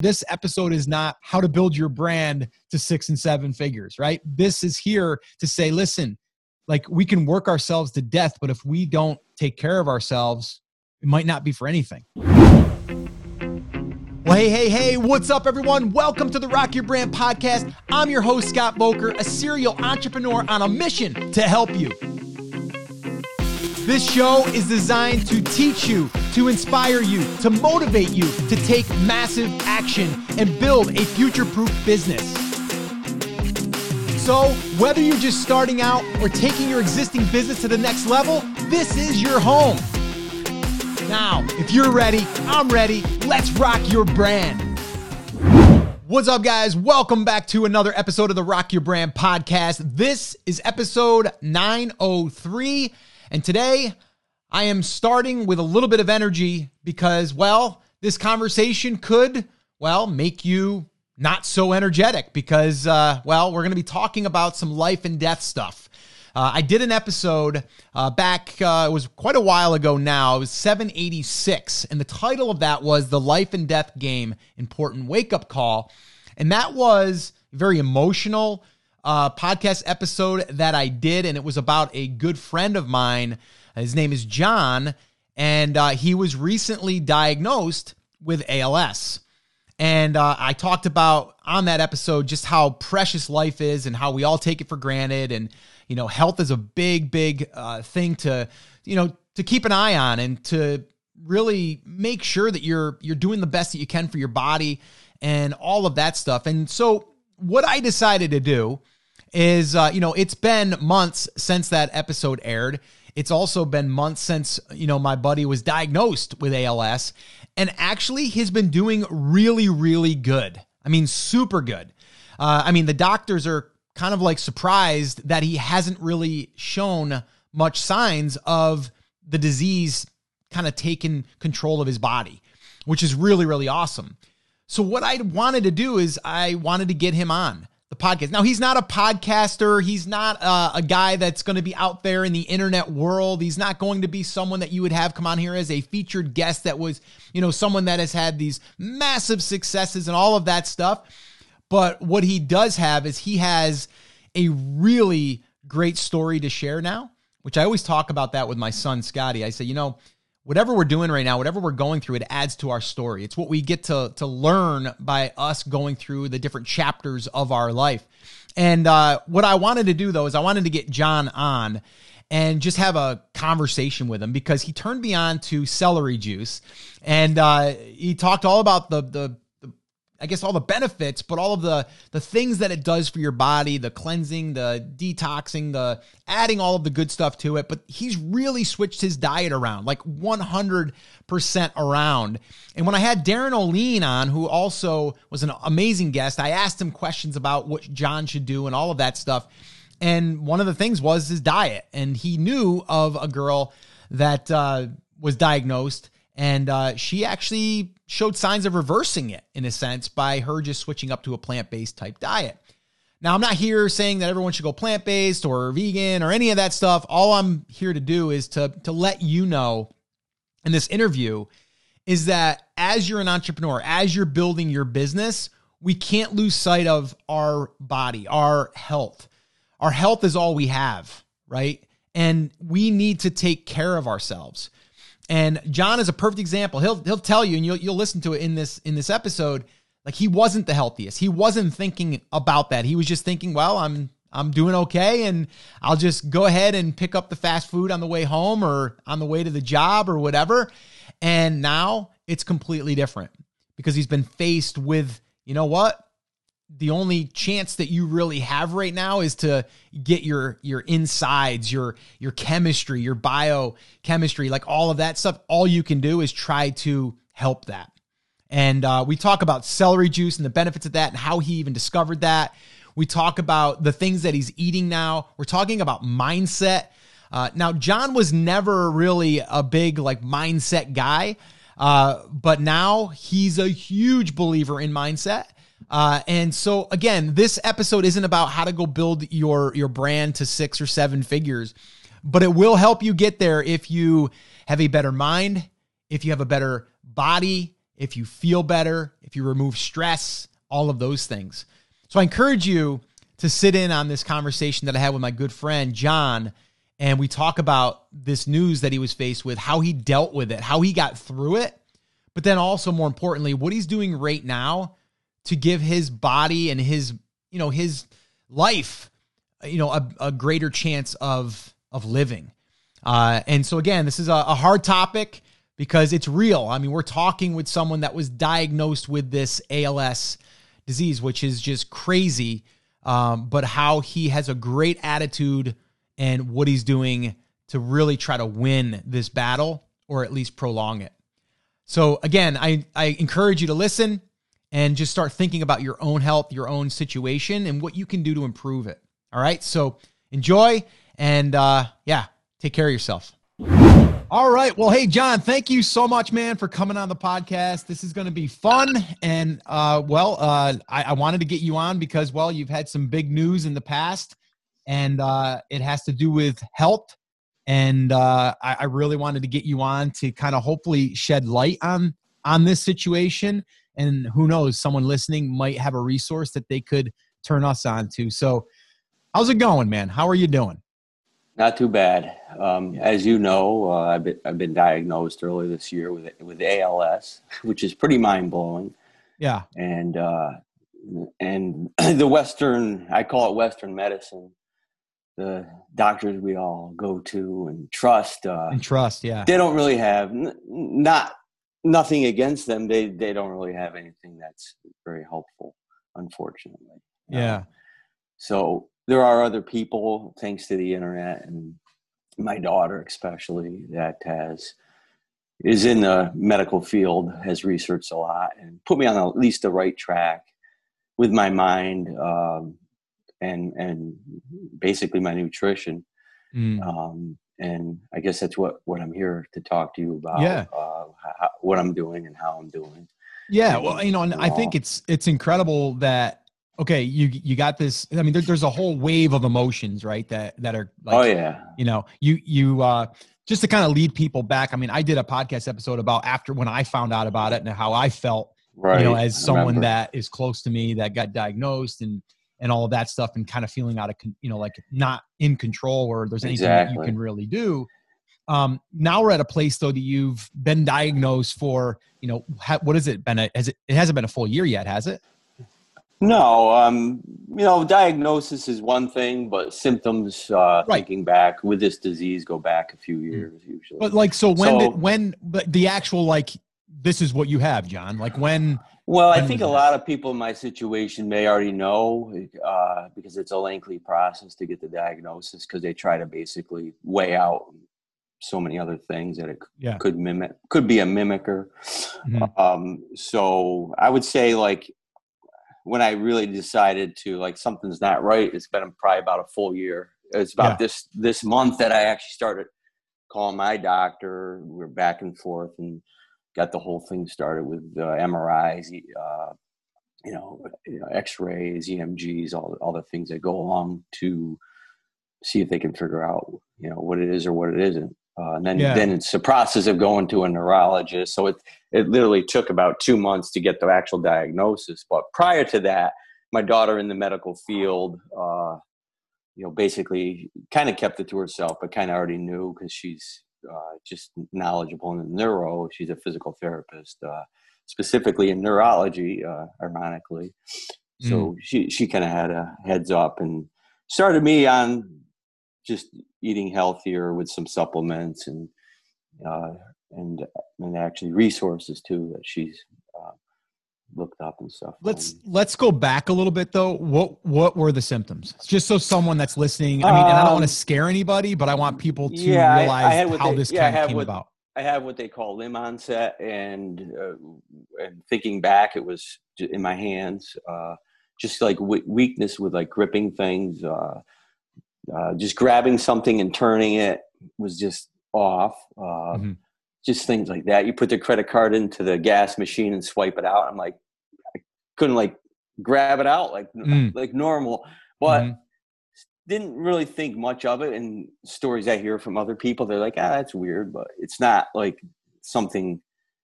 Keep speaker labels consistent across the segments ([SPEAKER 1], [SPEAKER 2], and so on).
[SPEAKER 1] This episode is not how to build your brand to six and seven figures, right? This is here to say, listen, like we can work ourselves to death, but if we don't take care of ourselves, it might not be for anything. Well, hey, hey, hey, what's up, everyone? Welcome to the Rock Your Brand podcast. I'm your host, Scott Voelker, a serial entrepreneur on a mission to help you. This show is designed to teach you, to inspire you, to motivate you to take massive action and build a future proof business. So, whether you're just starting out or taking your existing business to the next level, this is your home. Now, if you're ready, I'm ready. Let's rock your brand. What's up, guys? Welcome back to another episode of the Rock Your Brand podcast. This is episode 903. And today I am starting with a little bit of energy because, well, this conversation could, well, make you not so energetic because, uh, well, we're going to be talking about some life and death stuff. Uh, I did an episode uh, back, uh, it was quite a while ago now. It was 786. And the title of that was The Life and Death Game Important Wake Up Call. And that was very emotional uh, podcast episode that I did, and it was about a good friend of mine. His name is John, and uh, he was recently diagnosed with ALS. And uh, I talked about on that episode just how precious life is and how we all take it for granted. And, you know, health is a big, big uh, thing to, you know, to keep an eye on and to really make sure that you're you're doing the best that you can for your body and all of that stuff. And so what I decided to do is, uh, you know, it's been months since that episode aired. It's also been months since, you know, my buddy was diagnosed with ALS. And actually, he's been doing really, really good. I mean, super good. Uh, I mean, the doctors are kind of like surprised that he hasn't really shown much signs of the disease kind of taking control of his body, which is really, really awesome. So, what I wanted to do is I wanted to get him on the podcast. Now, he's not a podcaster. He's not uh, a guy that's going to be out there in the internet world. He's not going to be someone that you would have come on here as a featured guest that was, you know, someone that has had these massive successes and all of that stuff. But what he does have is he has a really great story to share now, which I always talk about that with my son, Scotty. I say, you know, whatever we're doing right now, whatever we're going through, it adds to our story. It's what we get to to learn by us going through the different chapters of our life. And uh, what I wanted to do though is I wanted to get John on and just have a conversation with him because he turned me on to celery juice and uh, he talked all about the the I guess all the benefits, but all of the the things that it does for your body, the cleansing, the detoxing, the adding all of the good stuff to it. But he's really switched his diet around, like 100% around. And when I had Darin Olien on, who also was an amazing guest, I asked him questions about what John should do and all of that stuff. And one of the things was his diet. And he knew of a girl that uh, was diagnosed and uh, she actually showed signs of reversing it in a sense by her just switching up to a plant based type diet. Now, I'm not here saying that everyone should go plant based or vegan or any of that stuff. All I'm here to do is to, to let you know in this interview is that as you're an entrepreneur, as you're building your business, we can't lose sight of our body, our health. Our health is all we have, right? And we need to take care of ourselves. And John is a perfect example. He'll he'll tell you, and you'll you'll listen to it in this in this episode. Like he wasn't the healthiest. He wasn't thinking about that. He was just thinking, well, I'm I'm doing okay, and I'll just go ahead and pick up the fast food on the way home or on the way to the job or whatever. And now it's completely different because he's been faced with, you know what? The only chance that you really have right now is to get your your insides your your chemistry your biochemistry like all of that stuff. All you can do is try to help that. And uh, we talk about celery juice and the benefits of that and how he even discovered that. We talk about the things that he's eating now. We're talking about mindset. Uh, now john was never really a big like mindset guy uh, but now he's a huge believer in mindset uh, and so again, this episode isn't about how to go build your your brand to six or seven figures, but it will help you get there if you have a better mind, if you have a better body, if you feel better, if you remove stress, all of those things. So I encourage you to sit in on this conversation that I had with my good friend John. And we talk about this news that he was faced with, how he dealt with it, how he got through it, but then also more importantly, what he's doing right now to give his body and his, you know, his life, you know, a, a greater chance of of living. Uh, and so again, this is a, a hard topic because it's real. I mean, we're talking with someone that was diagnosed with this ALS disease, which is just crazy. Um, but how he has a great attitude and what he's doing to really try to win this battle or at least prolong it. So again, I, I encourage you to listen and just start thinking about your own health, your own situation, and what you can do to improve it. All right. So enjoy and uh, yeah, take care of yourself. All right. Well, hey, John, thank you so much, man, for coming on the podcast. This is going to be fun. And, uh, well, uh, I, I, wanted to get you on because, well, you've had some big news in the past, and uh, it has to do with health. And uh, I, I really wanted to get you on to kind of hopefully shed light on on this situation. And who knows, someone listening might have a resource that they could turn us on to. So, how's it going, man? How are you doing?
[SPEAKER 2] Not too bad. Um, as you know, uh, I've, been, I've been diagnosed earlier this year with with ALS, which is pretty mind blowing.
[SPEAKER 1] Yeah.
[SPEAKER 2] And uh, and the Western, I call it Western medicine. The doctors we all go to and trust. Uh,
[SPEAKER 1] and trust, yeah.
[SPEAKER 2] They don't really have n- not nothing against them. They they don't really have anything that's very helpful, unfortunately.
[SPEAKER 1] Yeah.
[SPEAKER 2] so there are other people, thanks to the internet and my daughter especially, that has is in the medical field, has researched a lot, and put me on at least the right track with my mind um, and and basically my nutrition. Mm. Um, and I guess that's what what I'm here to talk to you about.
[SPEAKER 1] Yeah.
[SPEAKER 2] Uh, how, what I'm doing and how I'm doing.
[SPEAKER 1] Yeah, well, you know, and I think it's it's incredible that okay, you you got this. I mean, there, there's a whole wave of emotions, right? That that are like,
[SPEAKER 2] oh yeah,
[SPEAKER 1] you know, you you uh, just to kind of lead people back. I mean, I did a podcast episode about after when I found out about it and how I felt, right. you know, as someone that is close to me that got diagnosed and and all of that stuff, and kind of feeling out of you know like not in control or there's anything exactly. that you can really do. Um, now we're at a place though that you've been diagnosed for, you know, ha- what has it been? A, has it? It hasn't been a full year yet, has it?
[SPEAKER 2] No, um, you know, diagnosis is one thing, but symptoms, uh, right. thinking back with this disease, go back a few mm. years usually.
[SPEAKER 1] But like, so when so, did, when the actual like this is what you have, John? Like when?
[SPEAKER 2] Well, I think a lot of people in my situation may already know uh, because it's a lengthy process to get the diagnosis because they try to basically weigh out so many other things that it yeah. could mimic could be a mimicker mm-hmm. um, so i would say like when I really decided to like something's not right, it's been probably about a full year. It's about yeah. this this month that I actually started calling my doctor. We are back and forth and got the whole thing started with uh, MRIs, uh, you know, you know, X-rays, EMGs, all all the things that go along to see if they can figure out you know what it is or what it isn't. Uh, and then, yeah. then it's a process of going to a neurologist. So it, it literally took about two months to get the actual diagnosis. But prior to that, my daughter in the medical field, uh, you know, basically kind of kept it to herself, but kind of already knew because she's uh, just knowledgeable in neuro. She's a physical therapist, uh, specifically in neurology, uh, ironically. So mm. she, she kind of had a heads up and started me on just eating healthier with some supplements and uh, and and actually resources too that she's uh, looked up and stuff.
[SPEAKER 1] Let's let's go back a little bit though. What what were the symptoms? Just so someone that's listening. I mean, um, and I don't want to um, scare anybody, but I want people to yeah, realize I, I how they, this yeah, kind of came
[SPEAKER 2] what,
[SPEAKER 1] about.
[SPEAKER 2] I have what they call limb onset, and uh, and thinking back, it was in my hands. Uh, just like w- weakness with like gripping things, uh, uh, just grabbing something and turning it was just off. Uh, mm-hmm. Just things like that. You put the credit card into the gas machine and swipe it out. I'm like, I couldn't like grab it out like mm. like normal, but mm-hmm. didn't really think much of it. And stories I hear from other people, they're like, ah, that's weird, but it's not like something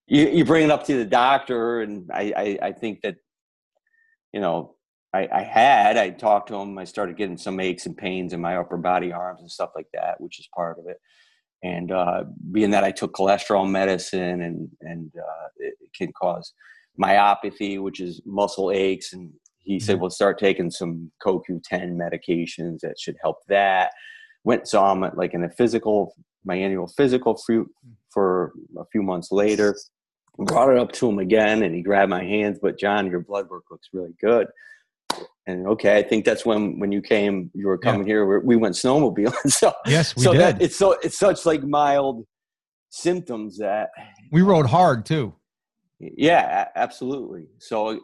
[SPEAKER 2] you, you bring it up to the doctor, and I, I, I think that, you know, I, I, had, I talked to him, I started getting some aches and pains in my upper body, arms, and stuff like that, which is part of it. And uh, being that I took cholesterol medicine and, and uh, it can cause myopathy, which is muscle aches. And he said, mm-hmm. well, start taking some CoQ10 medications that should help that. Went saw him at, like in a physical, my annual physical for, for a few months later. Brought it up to him again, and he grabbed my hands. But John, your blood work looks really good. And okay, I think that's when when you came, you were coming yeah. here. We went snowmobiling. so
[SPEAKER 1] yes, we
[SPEAKER 2] so
[SPEAKER 1] did.
[SPEAKER 2] That, it's so it's such like mild symptoms that
[SPEAKER 1] we rode hard too.
[SPEAKER 2] Yeah, absolutely. So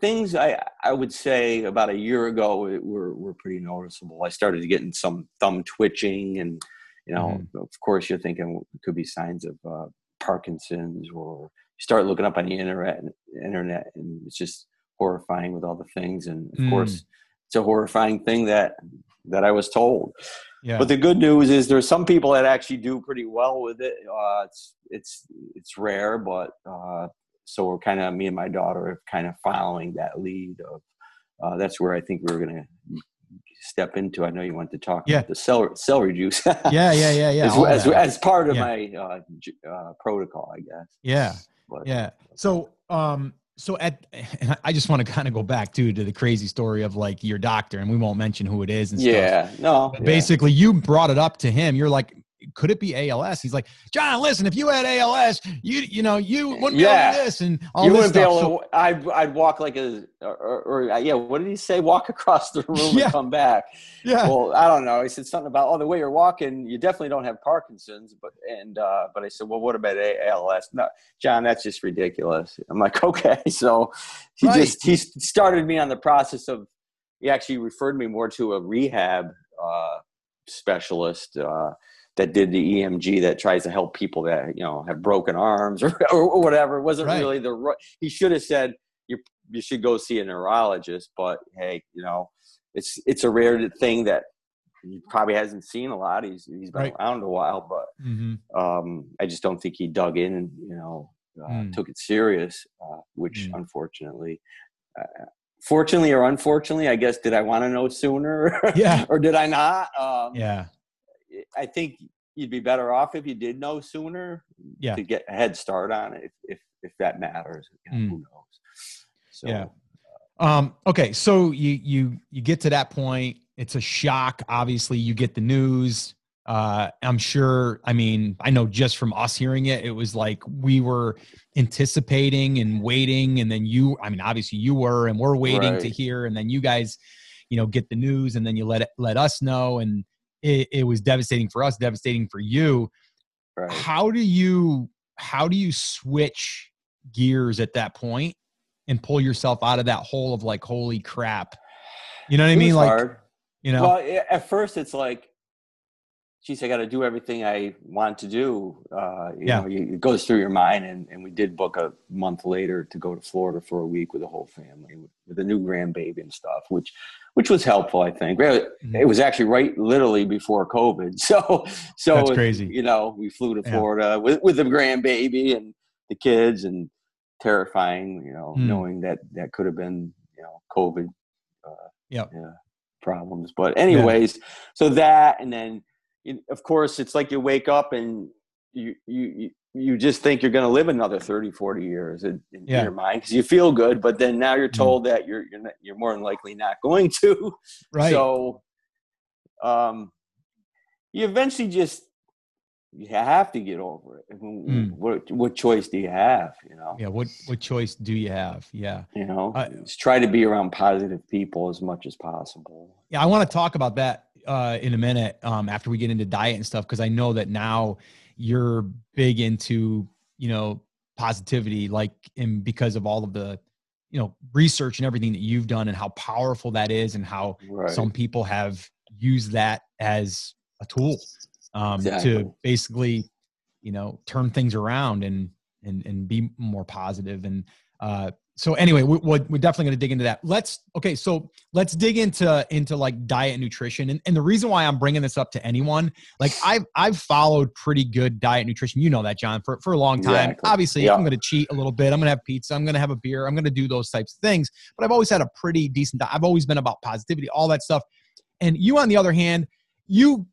[SPEAKER 2] things I I would say about a year ago were were pretty noticeable. I started getting some thumb twitching, and you know, mm-hmm. of course, you're thinking it could be signs of uh, Parkinson's, or you start looking up on the internet, internet, and it's just horrifying with all the things. And of mm. course, it's a horrifying thing that that I was told. Yeah. But the good news is there's some people that actually do pretty well with it. Uh, it's it's it's rare, but uh, so we're kind of me and my daughter are kind of following that lead of uh, that's where I think we are gonna step into. I know you want to talk yeah. about the celery, celery juice.
[SPEAKER 1] yeah, yeah, yeah, yeah.
[SPEAKER 2] As, as, as, part of yeah. my uh, uh, protocol, I guess.
[SPEAKER 1] Yeah, but, yeah. So, um, so at, I just want to kind of go back too to the crazy story of like your doctor, and we won't mention who it is. And
[SPEAKER 2] yeah,
[SPEAKER 1] stuff.
[SPEAKER 2] no.
[SPEAKER 1] Yeah. Basically, you brought it up to him. You're like, could it be ALS? He's like, John, listen, if you had ALS, you you know you wouldn't yeah. be able to this and all
[SPEAKER 2] you
[SPEAKER 1] this
[SPEAKER 2] wouldn't
[SPEAKER 1] stuff.
[SPEAKER 2] Be able to, I'd I'd walk like a or, or, or, uh, yeah, what did he say? Walk across the room yeah. and come back.
[SPEAKER 1] Yeah.
[SPEAKER 2] Well, I don't know. He said something about oh the way you're walking, you definitely don't have Parkinson's, but and uh, but I said, well, what about ALS? No, John, that's just ridiculous. I'm like, okay, so he right. just he started me on the process of he actually referred me more to a rehab uh, specialist. Uh, that did the EMG that tries to help people that you know have broken arms or, or whatever. It wasn't right. really the right. he should have said you you should go see a neurologist. But hey, you know it's it's a rare thing that he probably hasn't seen a lot. He's he's been right. around a while, but mm-hmm. um, I just don't think he dug in and you know uh, mm. took it serious, uh, which mm. unfortunately. Uh, fortunately or unfortunately, I guess, did I want to know sooner?
[SPEAKER 1] Yeah.
[SPEAKER 2] or did I not? Um,
[SPEAKER 1] yeah.
[SPEAKER 2] I think you'd be better off if you did know sooner.
[SPEAKER 1] Yeah.
[SPEAKER 2] To get a head start on it, if if, if that matters. You know, mm. Who knows?
[SPEAKER 1] So, yeah. Um, okay, so you you you get to that point. It's a shock. Obviously, you get the news. Uh, I'm sure. I mean, I know just from us hearing it, it was like we were anticipating and waiting, and then you. I mean, obviously you were, and we're waiting right. to hear, and then you guys, you know, get the news, and then you let it let us know, and it, it was devastating for us, devastating for you. Right. How do you how do you switch gears at that point and pull yourself out of that hole of like, holy crap? You know what I mean? Like,
[SPEAKER 2] hard.
[SPEAKER 1] you know,
[SPEAKER 2] well, at first it's like, geez, I got to do everything I want to do. Uh, you yeah. know, it goes through your mind. And, and we did book a month later to go to Florida for a week with the whole family with, with a new grandbaby and stuff, which, which was helpful, I think. Mm-hmm. It was actually right literally before COVID. So, so
[SPEAKER 1] That's crazy.
[SPEAKER 2] You know, we flew to Florida yeah. with, with the grandbaby and the kids and terrifying, you know, mm. knowing that that could have been, you know, COVID.
[SPEAKER 1] Uh, yep.
[SPEAKER 2] yeah, problems. But anyways, yeah. so that, and then of course, it's like you wake up and you you you just think you're going to live another 30 40 years in, in yeah. your mind because you feel good but then now you're mm. told that you're you're, not, you're more than likely not going to.
[SPEAKER 1] Right.
[SPEAKER 2] So um you eventually just you have to get over it. Mm. what what choice do you have you know?
[SPEAKER 1] Yeah what what choice do you have? Yeah.
[SPEAKER 2] You know uh, try to be around positive people as much as possible.
[SPEAKER 1] Yeah i want to talk about that uh, in a minute um, after we get into diet and stuff because I know that now you're big into you know positivity, like and because of all of the you know research and everything that you've done and how powerful that is and how right. some people have used that as a tool um, exactly. to basically you know turn things around and and and be more positive and uh, so anyway, we, are definitely going to dig into that. Let's okay. So let's dig into into like diet and nutrition, and, and the reason why I'm bringing this up to anyone, like I've I've followed pretty good diet nutrition. You know that, John, for for a long time. Exactly. Obviously, yeah. I'm going to cheat a little bit. I'm going to have pizza. I'm going to have a beer. I'm going to do those types of things. But I've always had a pretty decent. Diet. I've always been about positivity, all that stuff. And you, on the other hand, you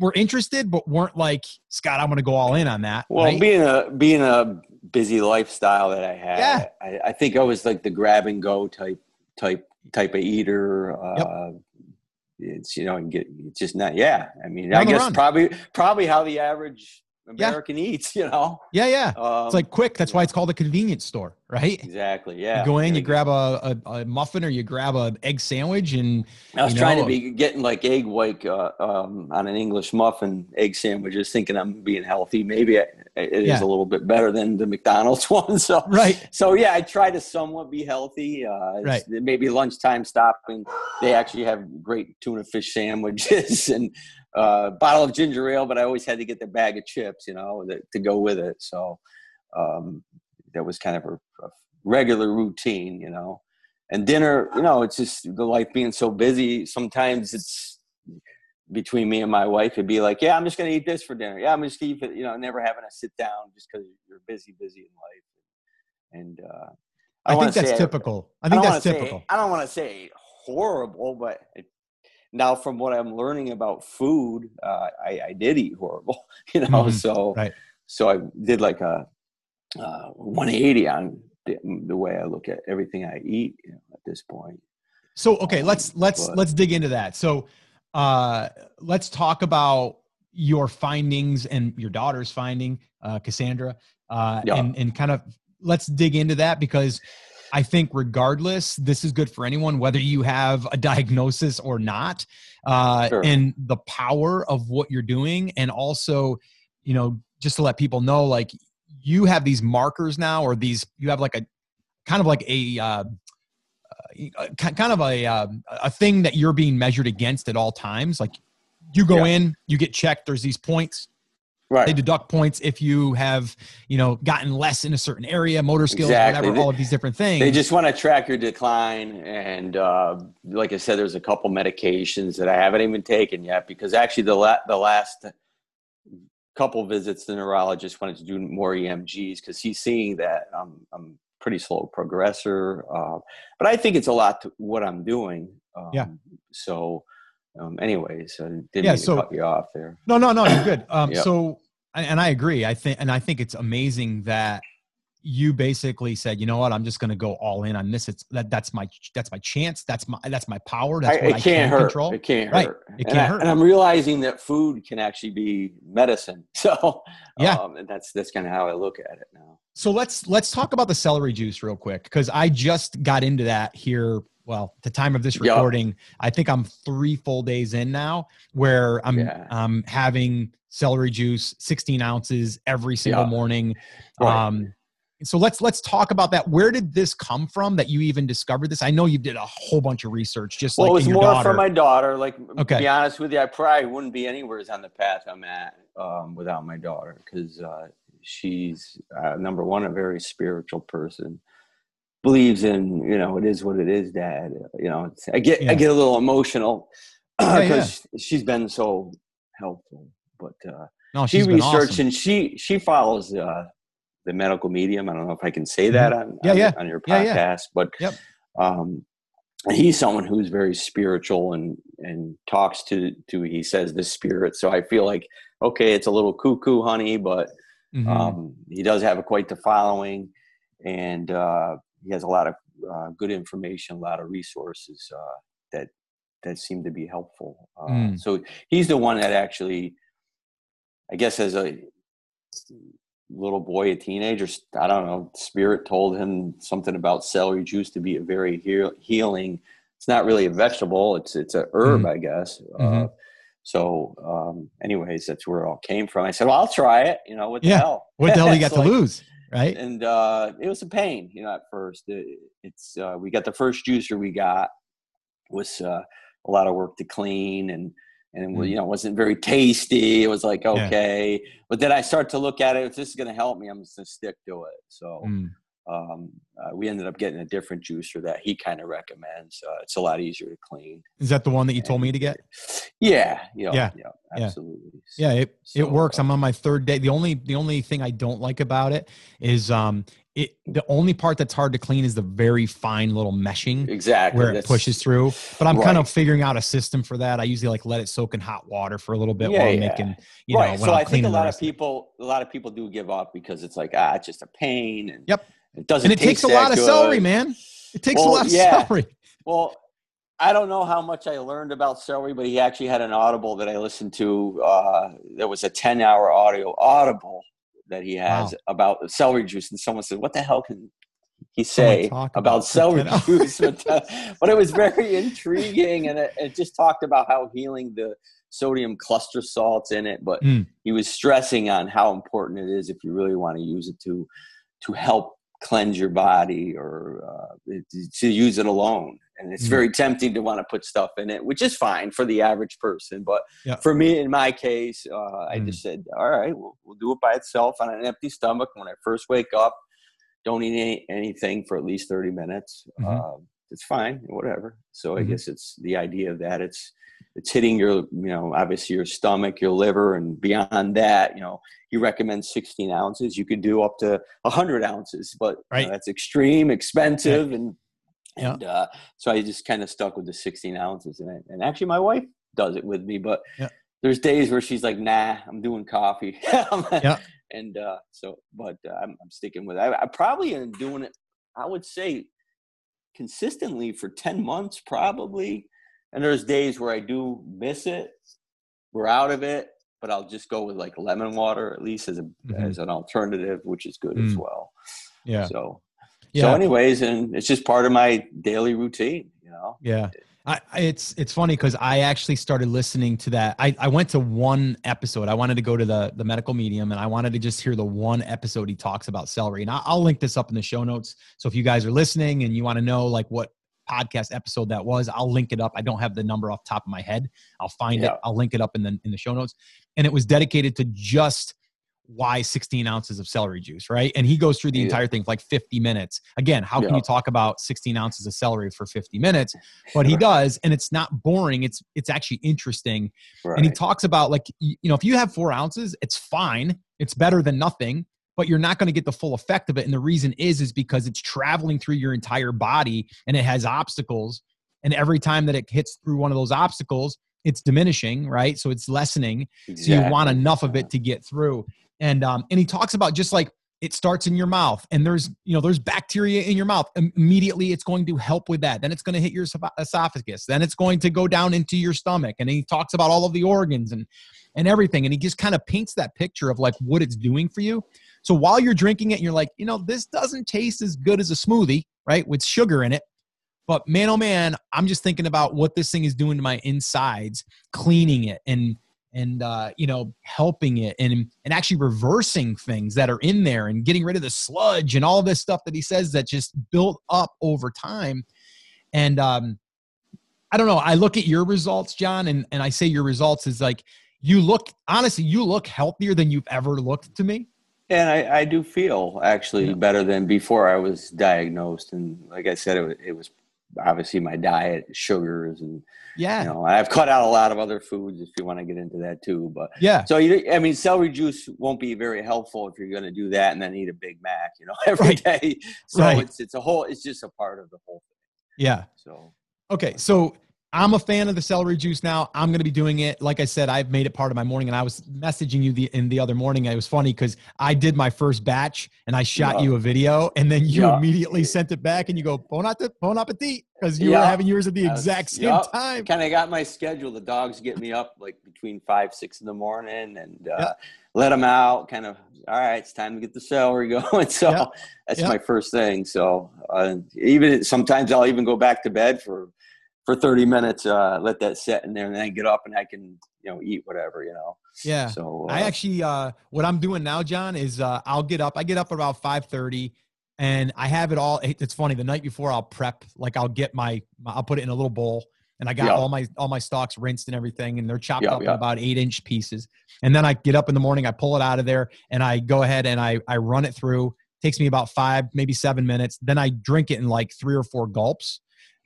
[SPEAKER 1] were interested but weren't like Scott. I'm going to go all in on that.
[SPEAKER 2] Well, right? being a being a busy lifestyle that I had, yeah. I, I, think I was like the grab and go type type type of eater. Yep. Uh, it's you know, and get it's just not. Yeah, I mean, I guess run. probably probably how the average American yeah. eats, you know?
[SPEAKER 1] Yeah, yeah. Um, it's like quick. That's why it's called a convenience store, right?
[SPEAKER 2] Exactly. Yeah.
[SPEAKER 1] You go in, you grab a, a, a muffin or you grab a egg sandwich, and
[SPEAKER 2] I was trying know, to be getting like egg white uh, um, on an English muffin egg sandwich, just thinking I'm being healthy. Maybe it is yeah. a little bit better than the McDonald's one. So
[SPEAKER 1] right.
[SPEAKER 2] So yeah, I try to somewhat be healthy. Uh, right. Maybe lunchtime stopping. They actually have great tuna fish sandwiches and uh, bottle of ginger ale, but I always had to get the bag of chips, you know, that, to go with it. So um, that was kind of a, a, regular routine, you know. And dinner, you know, it's just the life being so busy. Sometimes it's between me and my wife. It'd be like, yeah, I'm just going to eat this for dinner. Yeah, I'm just going to eat it. You know, never having to sit down just because you're busy, busy in life. And uh,
[SPEAKER 1] I, I think that's typical. I think I that's typical.
[SPEAKER 2] Say, I don't want to say horrible, but it now from what i'm learning about food uh, I, I, did eat horrible you know mm-hmm. so right. so i did like a uh, 180 on the, the, way i look at everything i eat you know, at this point
[SPEAKER 1] so okay um, let's let's but, let's dig into that so uh let's talk about your findings and your daughter's finding uh cassandra uh yeah. and and kind of let's dig into that because I think regardless, this is good for anyone, whether you have a diagnosis or not, uh, sure. and the power of what you're doing. And also, you know, just to let people know, like you have these markers now, or these, you have like a kind of like a, uh, uh kind of a, uh, a thing that you're being measured against at all times. Like you go yeah. in, you get checked, there's these points, Right. They deduct points if you have, you know, gotten less in a certain area, motor skills, exactly. whatever, all of these different things.
[SPEAKER 2] They just want to track your decline. And uh, like I said, there's a couple medications that I haven't even taken yet because actually the la- the last couple visits, the neurologist wanted to do more EMGs because he's seeing that I'm I'm pretty slow progressor. Uh, but I think it's a lot to what I'm doing. Um,
[SPEAKER 1] yeah.
[SPEAKER 2] So um, anyways, I didn't yeah, so, cut you off there.
[SPEAKER 1] No, no, no, you're good. Um, yep. So, and I agree. I think, and I think it's amazing that you basically said, you know what, I'm just going to go all in on this. It's that that's my that's my chance. That's my that's my power. That's
[SPEAKER 2] I,
[SPEAKER 1] what I,
[SPEAKER 2] can't
[SPEAKER 1] can
[SPEAKER 2] hurt.
[SPEAKER 1] control.
[SPEAKER 2] It can't right. hurt. It can't and hurt. I, and I'm realizing that food can actually be medicine. So
[SPEAKER 1] yeah,
[SPEAKER 2] um, and that's that's kind of how I look at it now.
[SPEAKER 1] So let's let's talk about the celery juice real quick because I just got into that here well, the time of this recording, yep. I think I'm three full days in now where I'm yeah. um, having celery juice, 16 ounces every single yep. morning. Right. Um, so let's let's talk about that. Where did this come from that you even discovered this? I know you did a whole bunch of research, just well, like
[SPEAKER 2] it was more
[SPEAKER 1] daughter.
[SPEAKER 2] for my daughter. Like, okay. to be honest with you, I probably wouldn't be anywhere on the path I'm at um, without my daughter because uh, she's uh, number one, a very spiritual person believes in you know it is what it is dad you know i get yeah. i get a little emotional because yeah, she's been so helpful but uh no, she researched awesome. and she she follows uh the medical medium i don't know if i can say that mm-hmm. on
[SPEAKER 1] yeah, on,
[SPEAKER 2] yeah. on your podcast but
[SPEAKER 1] yep.
[SPEAKER 2] um he's someone who's very spiritual and and talks to to he says the spirit so i feel like okay it's a little cuckoo honey but mm-hmm. um he does have a quite the following and uh he has a lot of uh, good information, a lot of resources uh, that that seem to be helpful. Uh, mm. So he's the one that actually, I guess, as a little boy, a teenager, I don't know, spirit told him something about celery juice to be a very heal- healing. It's not really a vegetable; it's it's a herb, mm. I guess. Uh, mm-hmm. so, um, anyways, that's where it all came from. I said, "Well, I'll try it." You know, what the
[SPEAKER 1] yeah.
[SPEAKER 2] hell?
[SPEAKER 1] What the hell you got to lose? Right?
[SPEAKER 2] And uh, it was a pain, you know, at first. It, it's uh, we got the first juicer we got was uh, a lot of work to clean and and mm. you know wasn't very tasty. It was like okay, yeah. but then I start to look at it. If this is going to help me, I'm just going to stick to it. So. Mm. Um, uh, we ended up getting a different juicer that he kind of recommends. Uh, it's a lot easier to clean.
[SPEAKER 1] Is that the one that you and, told me to get?
[SPEAKER 2] Yeah, you know, yeah, yeah, absolutely.
[SPEAKER 1] Yeah, it, so, it works. I'm on my third day. The only the only thing I don't like about it is um it the only part that's hard to clean is the very fine little meshing
[SPEAKER 2] exactly
[SPEAKER 1] where it pushes through but i'm right. kind of figuring out a system for that i usually like let it soak in hot water for a little bit yeah, while i'm yeah. making you right. know so
[SPEAKER 2] I'm i think a lot of people a lot of people do give up because it's like ah it's just a pain and
[SPEAKER 1] yep
[SPEAKER 2] it doesn't
[SPEAKER 1] and it takes a lot
[SPEAKER 2] good.
[SPEAKER 1] of celery man it takes well, a lot of yeah. celery
[SPEAKER 2] well I don't know how much I learned about celery, but he actually had an audible that I listened to. Uh, there was a 10 hour audio audible that he has wow. about celery juice, and someone said, "What the hell can he say about, about celery juice?" but it was very intriguing, and it, it, just talked about how healing the sodium cluster salts in it. But mm. he was stressing on how important it is if you really want to use it to to help cleanse your body or uh, to use it alone and it's mm-hmm. very tempting to want to put stuff in it which is fine for the average person but yeah. for me in my case uh, mm. i just said all right we'll, we'll do it by itself on an empty stomach when i first wake up don't eat any, anything for at least 30 minutes mm-hmm. uh, it's fine whatever so i mm-hmm. guess it's the idea of that it's it's hitting your you know obviously your stomach your liver and beyond that you know he recommends 16 ounces you could do up to 100 ounces but right. you know, that's extreme expensive yeah. and yeah. and uh, so i just kind of stuck with the 16 ounces and, and actually my wife does it with me but yeah. there's days where she's like nah i'm doing coffee yeah. and uh, so but uh, I'm, I'm, sticking with it I, I probably am doing it i would say consistently for 10 months probably and there's days where I do miss it. We're out of it, but I'll just go with like lemon water at least as a mm-hmm. as an alternative, which is good mm. as well.
[SPEAKER 1] Yeah.
[SPEAKER 2] So yeah. so anyways, and it's just part of my daily routine, you know.
[SPEAKER 1] Yeah. I, it's it's funny because I actually started listening to that. I, I went to one episode. I wanted to go to the the medical medium, and I wanted to just hear the one episode he talks about celery. And I'll, I'll link this up in the show notes. So if you guys are listening and you want to know like what podcast episode that was. I'll link it up. I don't have the number off top of my head. I'll find yeah. it. I'll link it up in the in the show notes. And it was dedicated to just why 16 ounces of celery juice, right? And he goes through the yeah. entire thing for like 50 minutes. Again, how can you talk about 16 ounces of celery for 50 minutes? But he does, and it's not boring. It's it's actually interesting. Right. And he talks about like you know, if you have four ounces, it's fine. It's better than nothing but you're not going to get the full effect of it. And the reason is, is because it's traveling through your entire body and it has obstacles. And every time that it hits through one of those obstacles, it's diminishing, right? So it's lessening. Exactly. So you want enough of it to get through. And um, and he talks about just like it starts in your mouth and there's you know there's bacteria in your mouth immediately it's going to help with that then it's going to hit your esophagus then it's going to go down into your stomach and he talks about all of the organs and and everything and he just kind of paints that picture of like what it's doing for you so while you're drinking it, you're like, you know, this doesn't taste as good as a smoothie, right? With sugar in it. But man, oh man, I'm just thinking about what this thing is doing to my insides, cleaning it and and uh, you know helping it and and actually reversing things that are in there and getting rid of the sludge and all this stuff that he says that just built up over time. And um, I don't know. I look at your results, John, and and I say your results is like you look honestly, you look healthier than you've ever looked to me.
[SPEAKER 2] And I, I do feel actually yeah. better than before I was diagnosed. And like I said, it, it was obviously my diet, sugars, and
[SPEAKER 1] yeah,
[SPEAKER 2] you know, I've cut out a lot of other foods if you want to get into that too. But
[SPEAKER 1] yeah,
[SPEAKER 2] so you, I mean, celery juice won't be very helpful if you're going to do that and then eat a Big Mac, you know, every right. day. So right. it's it's a whole, it's just a part of the whole thing.
[SPEAKER 1] Yeah.
[SPEAKER 2] So
[SPEAKER 1] okay, so I'm a fan of the celery juice now. I'm going to be doing it. Like I said, I've made it part of my morning, and I was messaging you the in the other morning. It was funny because I did my first batch and I shot yeah. you a video, and then you yeah. immediately sent it back, and you go bon appetit, bon appetit, because you yeah. were having yours at the exact same time.
[SPEAKER 2] Kind of got my schedule. The dogs get me up like between five six in the morning, and uh, let them out. Kind of all right. It's time to get the celery going. So that's my first thing. So uh, even sometimes I'll even go back to bed for for 30 minutes, uh, let that set in there and then get up and I can, you know, eat whatever, you know?
[SPEAKER 1] Yeah. So uh, I actually, uh, what I'm doing now, John, is, uh, I'll get up, I get up about 530 and I have it all. It's funny. The night before I'll prep, like I'll get my, I'll put it in a little bowl and I got all my, all my stalks rinsed and everything. And they're chopped up in about eight inch pieces. And then I get up in the morning, I pull it out of there and I go ahead and I, I run it through takes me about five, maybe seven minutes. Then I drink it in like three or four gulps.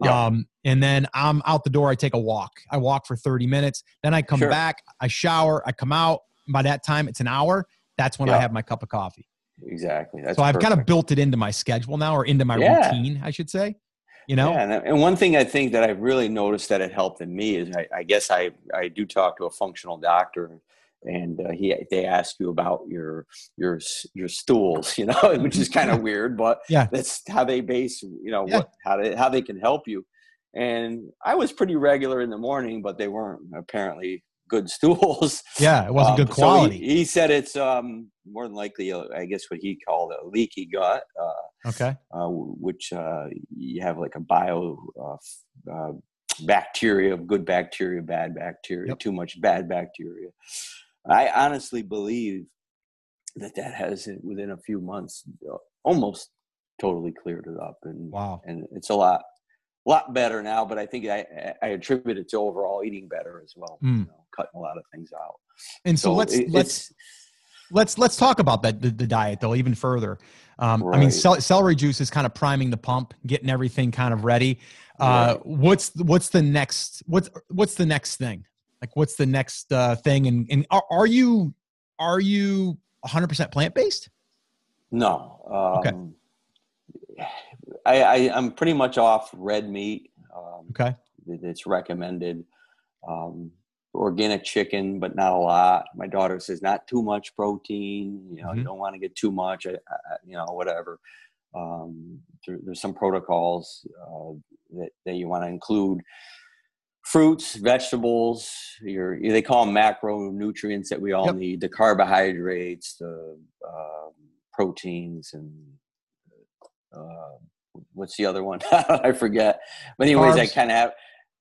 [SPEAKER 1] Um, and then I'm out the door. I take a walk. I walk for 30 minutes. Then I come sure. back. I shower. I come out. By that time, it's an hour. That's when I have my cup of coffee.
[SPEAKER 2] Exactly.
[SPEAKER 1] That's so I've kind of built it into my schedule now, or into my yeah. routine, I should say. You know.
[SPEAKER 2] Yeah, and one thing I think that I've really noticed that it helped in me is I, I guess I I do talk to a functional doctor and uh, he they ask you about your your your stools, you know, which is kind of weird, but yeah, that's how they base, you know, yeah. what how they how they can help you. And I was pretty regular in the morning, but they weren't apparently good stools.
[SPEAKER 1] Yeah, it wasn't um, good quality.
[SPEAKER 2] So he, he, said it's um, more than likely, uh, I guess, what he called a leaky gut.
[SPEAKER 1] Uh, okay.
[SPEAKER 2] Uh, which uh, you have like a bio uh, uh, bacteria, good bacteria, bad bacteria, yep. too much bad bacteria. I honestly believe that that has within a few months almost totally cleared it up, and
[SPEAKER 1] wow,
[SPEAKER 2] and it's a lot lot better now. But I think I I attribute it to overall eating better as well. Mm. You know, cutting a lot of things out.
[SPEAKER 1] And so, so let's it, let's let's let's talk about that the, the diet though even further. Um, right. I mean, cel- celery juice is kind of priming the pump, getting everything kind of ready. Uh, right. What's what's the next what's what's the next thing? Like, what's the next uh, thing? And and are, are you are you 100 percent plant based?
[SPEAKER 2] No. Um, okay. I, I am pretty much off red meat.
[SPEAKER 1] Um, okay.
[SPEAKER 2] It's recommended. Um, organic chicken, but not a lot. My daughter says not too much protein. You know, mm-hmm. you don't want to get too much. I, I, you know, whatever. Um, there, there's some protocols uh, that that you want to include fruits, vegetables, your they call them macronutrients that we all yep. need: the carbohydrates, the uh, proteins, and uh, what's the other one? I forget. But anyways, carbs. I kind of have,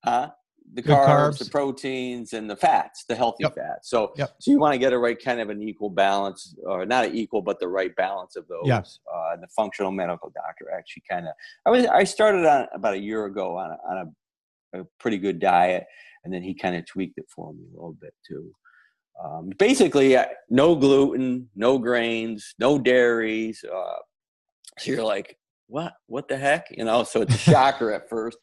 [SPEAKER 2] huh? The carbs, carbs, the proteins, and the fats, the healthy yep. fats. So,
[SPEAKER 1] yep.
[SPEAKER 2] so you want to get a right kind of an equal balance, or not an equal, but the right balance of those.
[SPEAKER 1] Yes.
[SPEAKER 2] Uh, the functional medical doctor actually kind of. I was I started on about a year ago on a, on a a pretty good diet, and then he kind of tweaked it for me a little bit too. Um, basically, no gluten, no grains, no dairies. Uh, so you're like, what? What the heck? You know. So it's a shocker at first,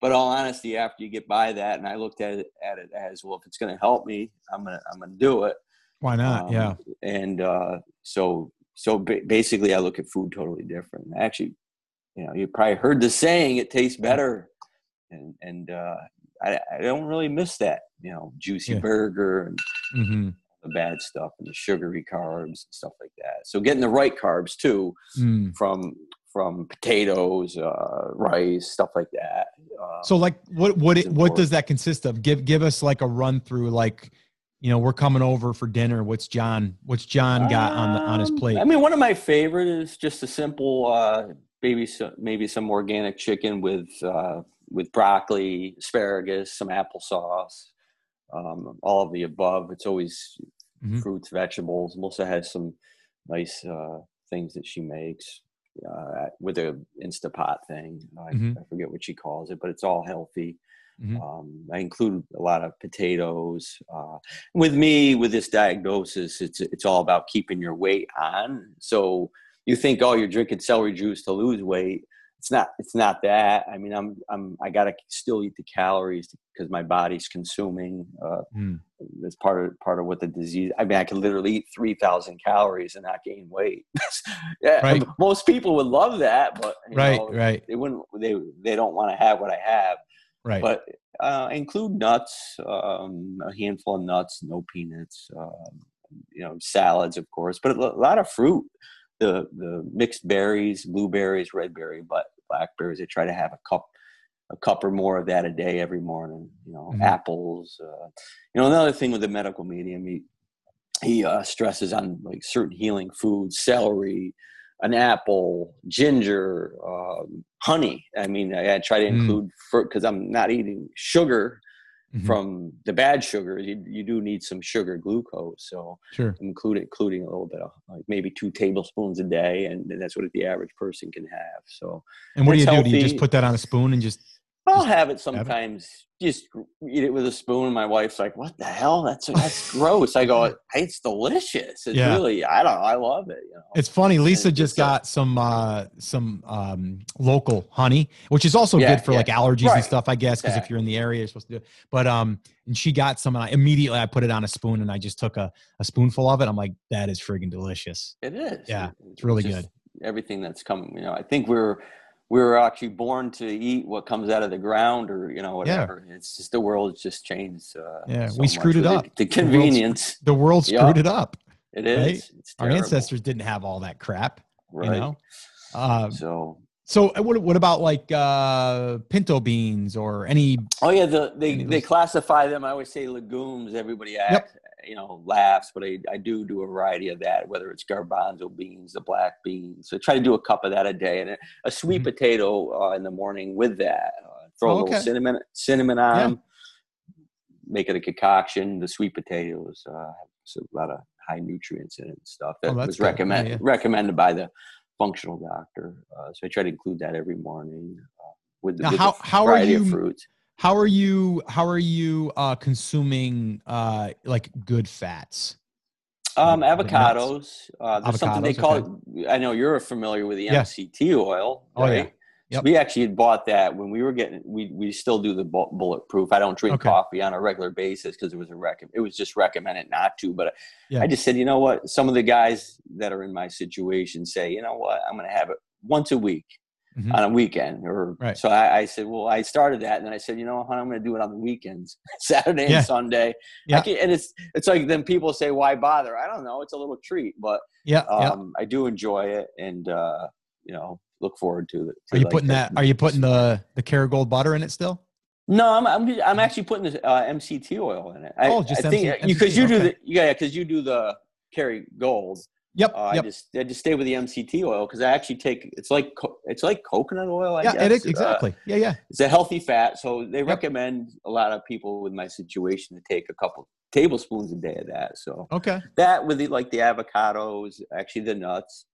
[SPEAKER 2] but all honesty, after you get by that, and I looked at it at it as well. If it's going to help me, I'm gonna I'm gonna do it.
[SPEAKER 1] Why not? Um, yeah.
[SPEAKER 2] And uh, so so basically, I look at food totally different. Actually, you know, you probably heard the saying, "It tastes better and and uh, I, I don't really miss that. You know, juicy yeah. burger and mm-hmm. the bad stuff and the sugary carbs and stuff like that. So getting the right carbs too mm. from from potatoes, uh, rice, stuff like that.
[SPEAKER 1] Uh, so like what what it, what does that consist of? Give give us like a run through like you know we're coming over for dinner what's john what's john got um, on the on his um, plate
[SPEAKER 2] i mean one of my favorite is just a simple uh maybe some maybe some organic chicken with uh with broccoli, asparagus, some applesauce, um, all of the above. It's always mm-hmm. fruits, vegetables. Melissa has some nice uh, things that she makes uh, with a Instapot thing. I, mm-hmm. I, forget what she calls it, but it's all healthy. Mm-hmm. Um, I include a lot of potatoes. Uh, with me, with this diagnosis, it's it's all about keeping your weight on. So you think, oh, you're drinking celery juice to lose weight it's not it's not that. I mean i'm i'm i gotta still eat the calories because my body's consuming uh mm. that's part of part of what the disease i mean i can literally eat 3000 calories and not gain weight. Yeah right. most people would love that but
[SPEAKER 1] right know, right.
[SPEAKER 2] they wouldn't they they don't want to have what i have.
[SPEAKER 1] Right.
[SPEAKER 2] But uh include nuts um a handful of nuts no peanuts um you know salads of course but a lot of fruit the the mixed berries, blueberries, red berry, but blackberries. I try to have a cup a cup or more of that a day every morning. You know, mm-hmm. apples. Uh, you know, another thing with the medical medium, he he uh, stresses on like certain healing foods, celery, an apple, ginger, um, honey. I mean, I, I try to mm. include mm. because I'm not eating sugar mm-hmm. from the bad sugar, you, you do need some sugar glucose. So
[SPEAKER 1] sure.
[SPEAKER 2] include including a little bit of like maybe two tablespoons a day, and, that's what the average person can have. So
[SPEAKER 1] and what do you healthy. do? Do you just put that on a spoon and just?
[SPEAKER 2] I'll have it sometimes. Have it. Just eat it with a spoon. My wife's like, "What the hell? That's that's gross." I go, "It's delicious. It's yeah. really. I don't. I love it." You know?
[SPEAKER 1] It's funny. Lisa just got some uh, some um, local honey, which is also yeah, good for yeah. like allergies right. and stuff. I guess because if you're in the area, you're supposed to do. It. But um, and she got some, and I immediately I put it on a spoon, and I just took a, a spoonful of it. I'm like, "That is friggin' delicious."
[SPEAKER 2] It is.
[SPEAKER 1] Yeah, it's really good.
[SPEAKER 2] Everything that's coming. You know, I think we're we were actually born to eat what comes out of the ground or you know whatever. Yeah. it's just the world's just changed uh,
[SPEAKER 1] yeah so we screwed it up.
[SPEAKER 2] the, the convenience.
[SPEAKER 1] the world, screwed yep. it up
[SPEAKER 2] it is. right?
[SPEAKER 1] our ancestors didn't have all that crap right. you know?
[SPEAKER 2] Uh, so
[SPEAKER 1] so uh, what, what about like uh, pinto beans or any
[SPEAKER 2] oh yeah the, they they classify them. I always say legumes. Everybody asks, yep you know laughs but I, I do do a variety of that whether it's garbanzo beans the black beans. So try to do a cup of that a day and a, a sweet mm-hmm. potato uh, in the morning with that. Uh, throw oh, a little cinnamon cinnamon on yeah. make it a concoction. The sweet potatoes uh, have a lot of high nutrients in it and stuff that oh, was recommend, yeah, yeah. recommended by the functional doctor uh, so i try to include that every morning uh, with, the, with
[SPEAKER 1] how, how are you,
[SPEAKER 2] fruits
[SPEAKER 1] how are you? How are you uh, consuming uh, like good fats?
[SPEAKER 2] Um, avocados. Uh, there's avocados, something they call okay. it. I know you're familiar with the yeah. MCT oil. Right? Oh yeah. Yep. We actually had bought that when we were getting. We we still do the bulletproof. I don't drink okay. coffee on a regular basis because it was a rec. It was just recommended not to. But yeah. I just said, you know what? Some of the guys that are in my situation say, you know what? I'm going to have it once a week mm-hmm. on a weekend or right. so I, I, said well i started that and then i said you know what, i'm going to do it on the weekends saturday yeah. and sunday yeah. and it's it's like then people say why bother i don't know it's a little treat but
[SPEAKER 1] yeah,
[SPEAKER 2] um, i do enjoy it and uh, you know look forward to it
[SPEAKER 1] to are you like putting that are you putting the the Kerrygold butter in it still
[SPEAKER 2] no, I'm I'm, I'm actually putting the uh, MCT oil in it. I, oh, just I think because you, do okay. the yeah because you do the Kerrygold.
[SPEAKER 1] Yep,
[SPEAKER 2] uh,
[SPEAKER 1] yep.
[SPEAKER 2] I just I just stay with the MCT oil because I actually take it's like it's like coconut oil. I
[SPEAKER 1] yeah,
[SPEAKER 2] guess.
[SPEAKER 1] it is exactly. Uh, yeah, yeah.
[SPEAKER 2] It's a healthy fat, so they yep. recommend a lot of people with my situation to take a couple tablespoons a day of that. So
[SPEAKER 1] okay,
[SPEAKER 2] that with the, like the avocados, actually the nuts,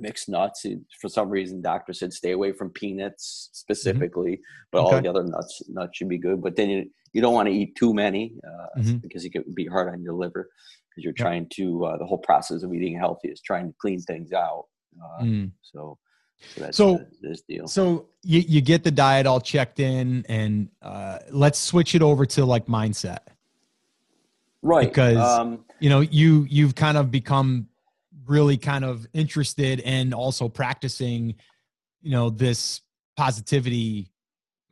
[SPEAKER 2] mixed nuts. For some reason, doctor said stay away from peanuts specifically, mm-hmm. but okay. all the other nuts nuts should be good. But then you you don't want to eat too many uh, mm-hmm. because it could be hard on your liver because you're yep. trying to uh, the whole process of eating healthy is trying to clean things out. Uh, mm. So,
[SPEAKER 1] so that's so, this deal. So you, you get the diet all checked in, and uh, let's switch it over to like mindset,
[SPEAKER 2] right?
[SPEAKER 1] Because um, you know you you've kind of become really kind of interested and also practicing, you know, this positivity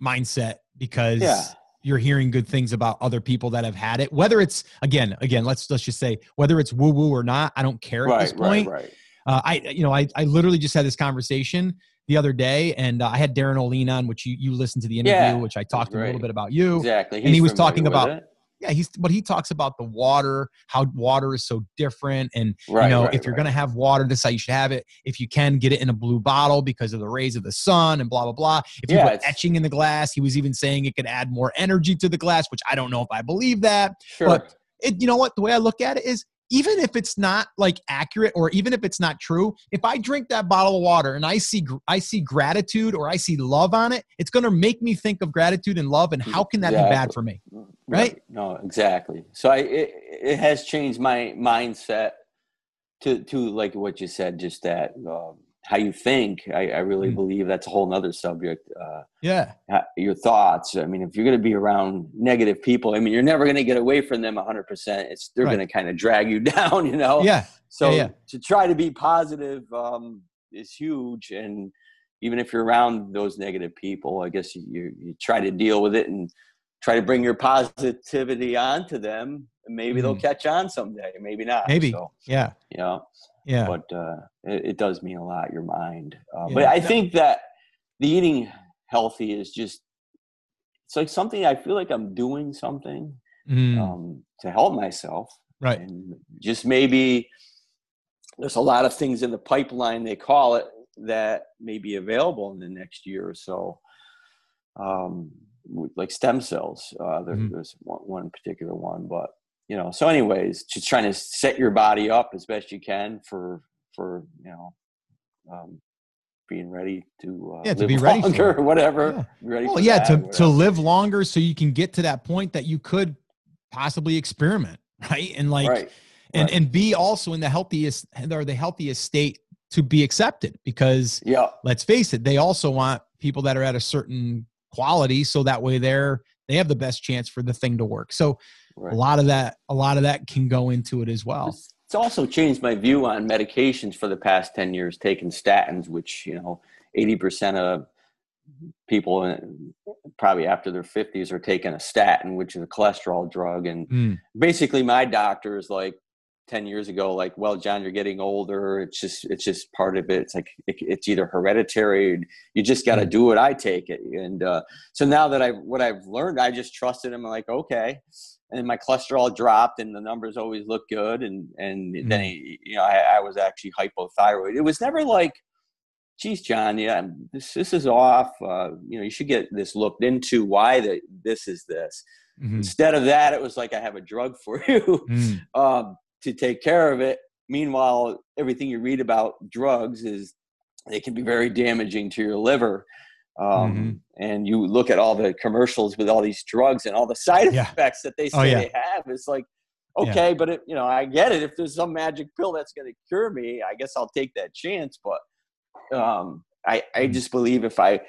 [SPEAKER 1] mindset because yeah. you're hearing good things about other people that have had it. Whether it's again again let's let's just say whether it's woo woo or not i don't care at this point. right, right. Uh, i you know I, I literally just had this conversation the other day and uh, i had Darin Olien on which you you listened to the interview yeah, which i talked a little bit about you.
[SPEAKER 2] Exactly.
[SPEAKER 1] He's and he was talking about it yeah he's but he talks about the water how water is so different and right, you know right, if you're right. going to have water this is how you should have it if you can get it in a blue bottle because of the rays of the sun and blah blah blah if you yeah, put etching in the glass he was even saying it could add more energy to the glass which i don't know if i believe that sure. but it, you know what the way i look at it is even if it's not like accurate or even if it's not true if i drink that bottle of water and i see i see gratitude or i see love on it it's going to make me think of gratitude and love and how can that exactly. be bad for me right? right,
[SPEAKER 2] no exactly. So i it, it has changed my mindset to to like what you said just that um, how you think. I, I really mm. believe that's a whole nother subject uh,
[SPEAKER 1] yeah.
[SPEAKER 2] your thoughts. I mean if you're going to be around negative people i mean you're never going to get away from them 100% it's they're right. going to kind of drag you down you know?
[SPEAKER 1] Yeah.
[SPEAKER 2] So
[SPEAKER 1] yeah, yeah.
[SPEAKER 2] to try to be positive um, is huge. And even if you're around those negative people i guess you, you try to deal with it and try to bring your positivity onto them and maybe mm. they'll catch on someday maybe not
[SPEAKER 1] maybe
[SPEAKER 2] so,
[SPEAKER 1] yeah
[SPEAKER 2] you know
[SPEAKER 1] yeah
[SPEAKER 2] but uh, it, it, does mean a lot your mind uh, yeah. but i think that the eating healthy is just it's like something i feel like i'm doing something mm. um, to help myself
[SPEAKER 1] right
[SPEAKER 2] and just maybe there's a lot of things in the pipeline they call it that may be available in the next year or so um, like stem cells uh, there, mm. there's one, one particular one but you know so anyways just trying to set your body up as best you can for for you know um, being ready to uh, yeah, to be ready longer or whatever.
[SPEAKER 1] Yeah. Ready well, yeah, to, to live longer so you can get to that point that you could possibly experiment, right? And like right. and right. and be also in the healthiest or the healthiest state to be accepted because yeah, let's face it, they also want people that are at a certain quality so that way they're they have the best chance for the thing to work. So right. a lot of that a lot of that can go into it as well
[SPEAKER 2] it's also changed my view on medications for the past 10 years taking statins which you know 80% of people probably after their 50s are taking a statin which is a cholesterol drug and mm. basically my doctor is like 10 years ago like well john you're getting older. It's just it's just part of it. It's like it, it's either hereditary you just got to mm. do it i take it. And uh, so now that i what i've learned i just trusted him. I'm like okay. And my cholesterol dropped and the numbers always look good. And and mm-hmm. then he, you know I, I, was actually hypothyroid. It was never like geez john yeah this this is off. Uh, you know you should get this looked into. Why the, this is this? Mm-hmm. instead of that it was like i have a drug for you. Mm. um, to take care of it meanwhile everything you read about drugs is they can be very damaging to your liver um, mm-hmm. and you look at all the commercials with all these drugs and all the side yeah. effects that they oh, say oh, yeah. they have it's like okay yeah. but it, you know i get it if there's some magic pill that's going to cure me i guess i'll take that chance but um, i i mm-hmm. just believe if i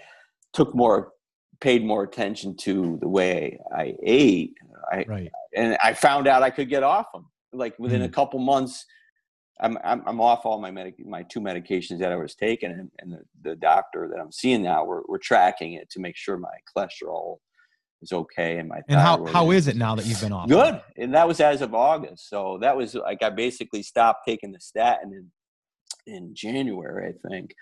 [SPEAKER 2] took more paid more attention to the way i ate i right. and i found out i could get off them like within mm. a couple months I'm, I'm, I'm off all my medic my two medications that I was taking, and, and the, the doctor that I'm seeing now, we're, we're tracking it to make sure my cholesterol is okay and my
[SPEAKER 1] and how how is it now that you've been off?
[SPEAKER 2] Good, and that was as of August. So that was like I basically stopped taking the statin in in January, I think.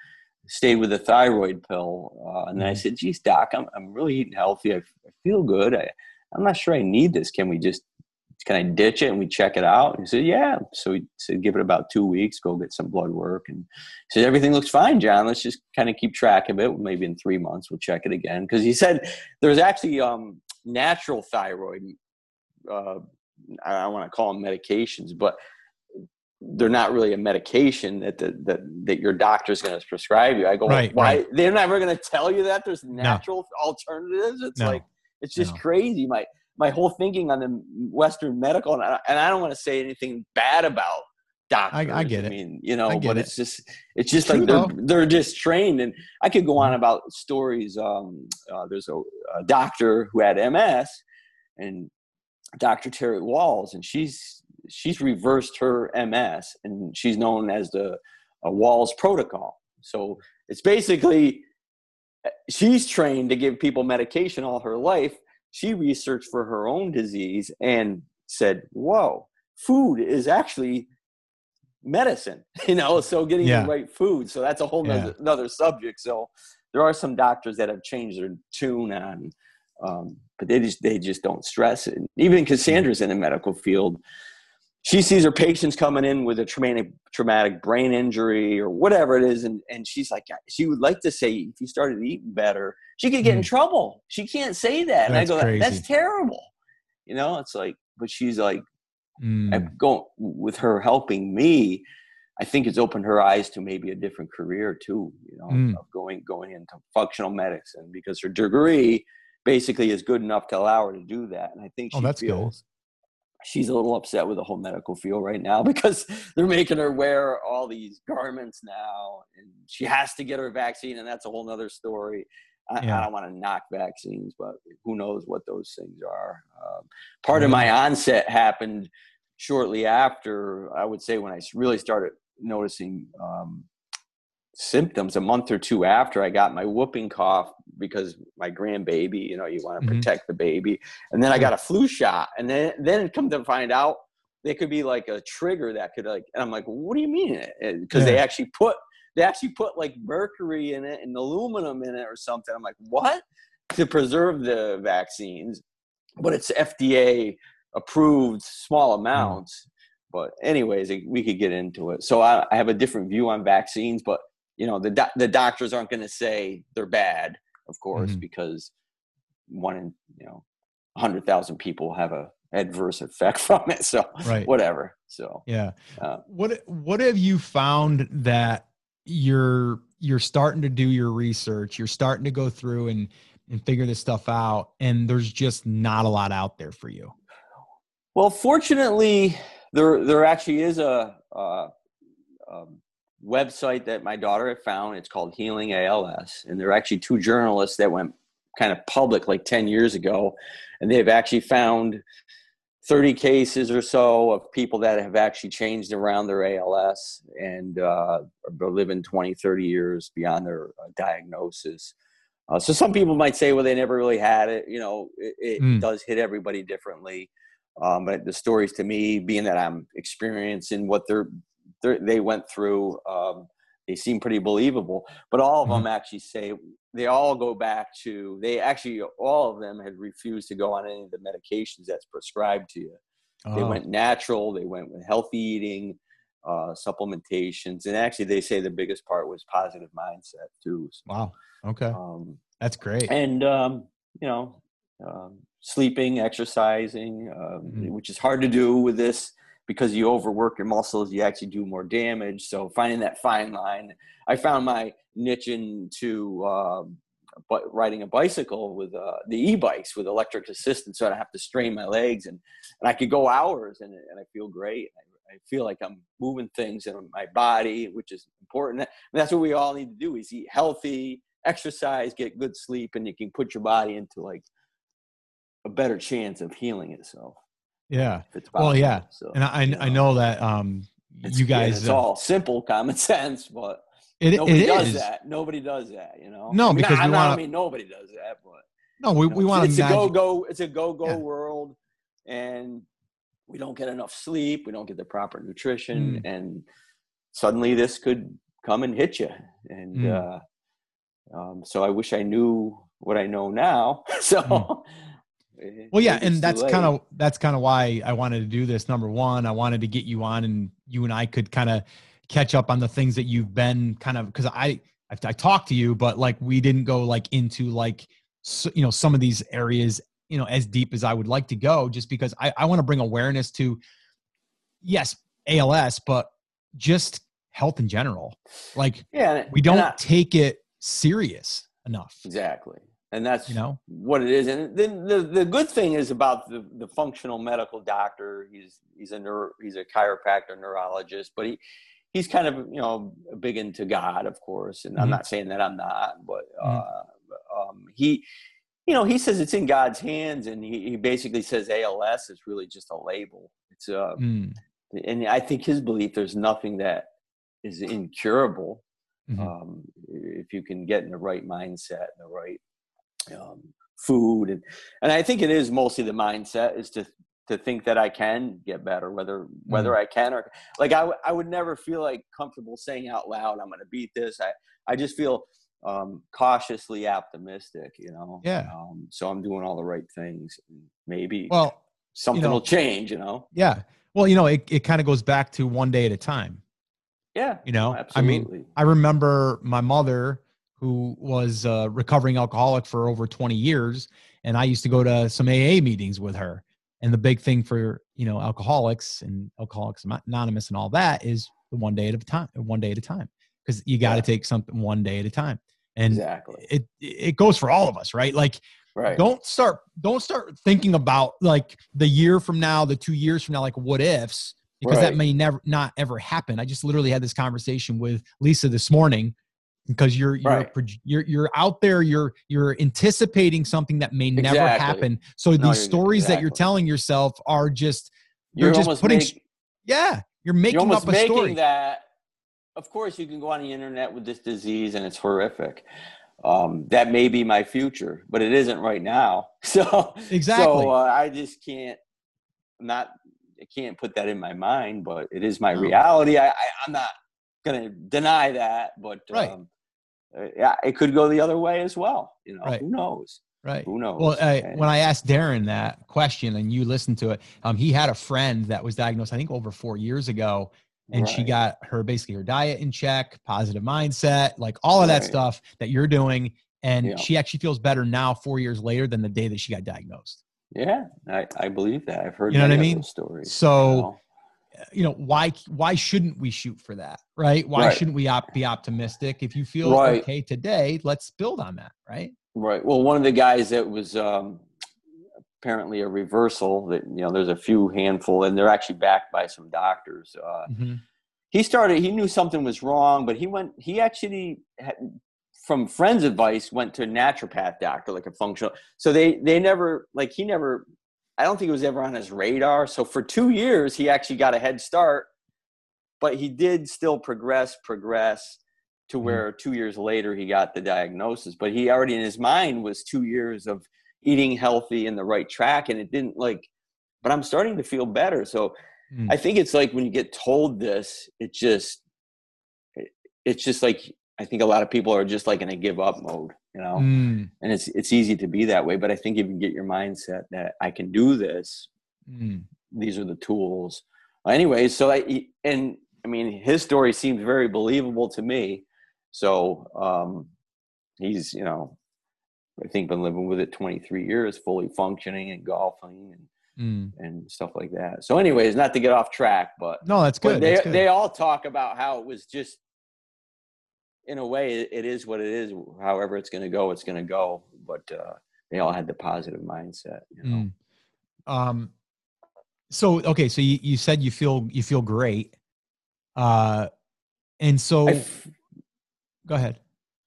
[SPEAKER 2] Stayed with the thyroid pill, uh, and then I mm-hmm. said, "Geez, doc, I'm I'm really eating healthy. I, I feel good. I I'm not sure I need this. Can we just can I ditch it? And we check it out. And he said, yeah. So we said, give it about two weeks, go get some blood work. And he said, everything looks fine, John. Let's just kind of keep track of it. Maybe in three months, we'll check it again. Cause he said there's actually um, natural thyroid. Uh, I don't want to call them medications, but they're not really a medication that the, that, that your doctor's going to prescribe you. I go, right, why? Right. They're never going to tell you that there's natural no. alternatives. It's no. like, it's just no. crazy. My, my whole thinking on the Western medical, and I, and I don't want to say anything bad about doctors.
[SPEAKER 1] I, I get
[SPEAKER 2] it.
[SPEAKER 1] I
[SPEAKER 2] mean, you know, but it. it's just it's just True like they're though. they're just trained, and I could go on mm-hmm. about stories. Um, uh, there's a, a, doctor who had MS, and Dr. Terry Wahls, and she's she's reversed her MS, and she's known as the Wahls protocol. So it's basically eh, she's trained to give people medication all her life she researched for her own disease and said, whoa, food is actually medicine, you know, so getting yeah. the right food. So that's a whole yeah. nother, another subject. So there are some doctors that have changed their tune on, um, but they just, they just don't stress it. Even Cassandra's in the medical field she sees her patients coming in with a traumatic traumatic brain injury or whatever it is and, and she's like she would like to say if you started eating better she could get mm. in trouble she can't say that and i go crazy. that's terrible you know it's like but she's like mm. i'm going with her helping me i think it's opened her eyes to maybe a different career too you know mm. of going going into functional medicine because her degree basically is good enough to allow her to do that and i think oh, she that's feels she's a little upset with the whole medical field right now because they're making her wear all these garments now and she has to get her vaccine and that's a whole nother story I, yeah. I don't want to knock vaccines but who knows what those things are um, part mm-hmm. of my onset happened shortly after i would say when i really started noticing um, symptoms a month or two after I got my whooping cough because my grandbaby, you know, you want to mm-hmm. protect the baby. And then I got a flu shot. And then then come to find out they could be like a trigger that could like and I'm like, what do you mean? Because yeah. they actually put they actually put like mercury in it and aluminum in it or something. I'm like, what? To preserve the vaccines. But it's FDA approved small mm. amounts. Mm. But anyways, we could get into it. So I, I have a different view on vaccines, but you know the do- the doctors aren't going to say they're bad, of course, mm-hmm. because one in you know hundred thousand people have a adverse effect from it. So right. whatever. So
[SPEAKER 1] yeah. Uh, what what have you found that you're you're starting to do your research you're starting to go through and and figure this stuff out and there's just not a lot out there for you
[SPEAKER 2] well fortunately there there actually is a, a, a website that my daughter had found it's called healing als and there are actually two journalists that went kind of public like 10 years ago and they've actually found 30 cases or so of people that have actually changed around their ALS and uh, are living 20, 30 years beyond their uh, diagnosis. Uh, so some people might say, well, they never really had it. You know, it, it mm. does hit everybody differently. Um, but the stories to me, being that I'm experiencing what they're, they're they went through, um, they seem pretty believable. But all of mm-hmm. them actually say they all go back to they actually all of them had refused to go on any of the medications that's prescribed to you. Oh. They went natural. They went with healthy eating, uh, supplementations, and actually they say the biggest part was positive mindset too.
[SPEAKER 1] So, wow. Okay. Um, that's great.
[SPEAKER 2] And um, you know, um, sleeping, exercising, mm-hmm. which is hard to do with this because you overwork your muscles, you actually do more damage. So finding that fine line, I found my niche into uh, but riding a bicycle with uh, the e-bikes with electric assistance, so I don't have to strain my legs, and and I could go hours, and and I feel great. I, I feel like I'm moving things in my body, which is important. And that's what we all need to do: is eat healthy, exercise, get good sleep, and you can put your body into like a better chance of healing itself.
[SPEAKER 1] Yeah. Well, yeah. So, and I, know. I know that um, you guys.
[SPEAKER 2] it's uh, all simple common sense, but it, nobody it does is. that. Nobody does that, you know?
[SPEAKER 1] No, because I mean, we want
[SPEAKER 2] I mean, nobody does that, but.
[SPEAKER 1] No, we, you know, we want
[SPEAKER 2] it's, a go go. It's a go go yeah. world, and we don't get enough sleep. We don't get the proper nutrition, mm. and suddenly this could come and hit you. And mm. uh, um, so I wish I knew what I know now. so mm.
[SPEAKER 1] Well yeah and that's kind of that's kind of why i wanted to do this number one. I wanted to get you on and you and i could kind of catch up on the things that you've been kind of because I, I i talked to you but like we didn't go like into like so, you know some of these areas you know as deep as i would like to go just because i, I want to bring awareness to yes als but just health in general. Like
[SPEAKER 2] yeah
[SPEAKER 1] we don't I, take it serious enough.
[SPEAKER 2] Exactly and that's you know what it is. And then the, the good thing is about the, the functional medical doctor. He's he's a neuro, he's a chiropractor neurologist, but he he's kind of you know big into God, of course. And mm-hmm. I'm not saying that I'm not, but mm-hmm. uh, um, he you know he says it's in God's hands, and he, he basically says ALS is really just a label. It's uh, mm. and I think his belief there's nothing that is incurable. Mm-hmm. Um, if you can get in the right mindset, the right um, food and and I think it is mostly the mindset is to to think that I can get better whether whether mm. I can or like I, w- I would never feel like comfortable saying out loud I'm going to beat this. I I just feel um, cautiously optimistic you know?
[SPEAKER 1] Yeah.
[SPEAKER 2] Um, so I'm doing all the right things maybe
[SPEAKER 1] well
[SPEAKER 2] something you know, will change you know?
[SPEAKER 1] Yeah. Well you know it, it kind of goes back to one day at a time.
[SPEAKER 2] Yeah.
[SPEAKER 1] You know?
[SPEAKER 2] Absolutely.
[SPEAKER 1] I mean I remember my mother who was a recovering alcoholic for over 20 years and i used to go to some aa meetings with her. And the big thing for you know alcoholics and alcoholics anonymous and all that is the one day at a time one day at a time because you got to yeah. take something one day at a time. And
[SPEAKER 2] exactly.
[SPEAKER 1] it it goes for all of us right? Like
[SPEAKER 2] right.
[SPEAKER 1] don't start don't start thinking about like the year from now the two years from now like what ifs because right. that may never not ever happen. I just literally had this conversation with lisa this morning because you're you're, right. you're you're out there you're you're anticipating something that may exactly. never happen so no, these stories exactly. that you're telling yourself are just you're, just putting make, yeah you're making
[SPEAKER 2] you're
[SPEAKER 1] up a
[SPEAKER 2] making
[SPEAKER 1] story
[SPEAKER 2] that of course you can go on the internet with this disease and it's horrific um, that may be my future but it isn't right now so
[SPEAKER 1] exactly
[SPEAKER 2] so uh, i just can't not i can't put that in my mind but it is my reality I, I i'm not gonna deny that but
[SPEAKER 1] right.
[SPEAKER 2] um, yeah, it could go the other way as well. You know,
[SPEAKER 1] right.
[SPEAKER 2] who knows?
[SPEAKER 1] Right.
[SPEAKER 2] Who knows?
[SPEAKER 1] Well, uh, when I asked Darin that question and you listened to it, um, he had a friend that was diagnosed, I think, over four years ago, and right. she got her basically her diet in check, positive mindset, like all of that right. stuff that you're doing, and yeah. she actually feels better now, four years later, than the day that she got diagnosed.
[SPEAKER 2] Yeah, I, I believe that. I've heard.
[SPEAKER 1] You know what I mean?
[SPEAKER 2] Stories.
[SPEAKER 1] So. You know? You know why why shouldn't we shoot for that right why right. shouldn't we op- be optimistic if you feel right. okay today let's build on that right
[SPEAKER 2] right well one of the guys that was um apparently a reversal that you know there's a few handful and they're actually backed by some doctors uh, mm-hmm. he started he knew something was wrong but he went he actually had, from friends advice went to a naturopath doctor like a functional so they they never like he never I don't think it was ever on his radar. So for two years, he actually got a head start, but he did still progress, progress to mm-hmm. where two years later he got the diagnosis. But he already in his mind was two years of eating healthy in the right track, and it didn't like. But I'm starting to feel better. So mm. I think it's like when you get told this, it just, it, it's just like I think a lot of people are just like in a give up mode you know mm. and it's it's easy to be that way but i think if you get your mindset that i can do this mm. these are the tools anyway so i and i mean his story seems very believable to me so um he's you know i think been living with it 23 years fully functioning and golfing and Mm. and stuff like that. So, anyways, not to get off track, but
[SPEAKER 1] no, that's good.
[SPEAKER 2] They
[SPEAKER 1] that's good.
[SPEAKER 2] they all talk about how it was just in a way, it is what it is. However, it's going to go, it's going to go. But uh, they all had the positive mindset. You know?
[SPEAKER 1] Mm. Um. So okay, so you, you said you feel you feel great, uh, and so f- go ahead.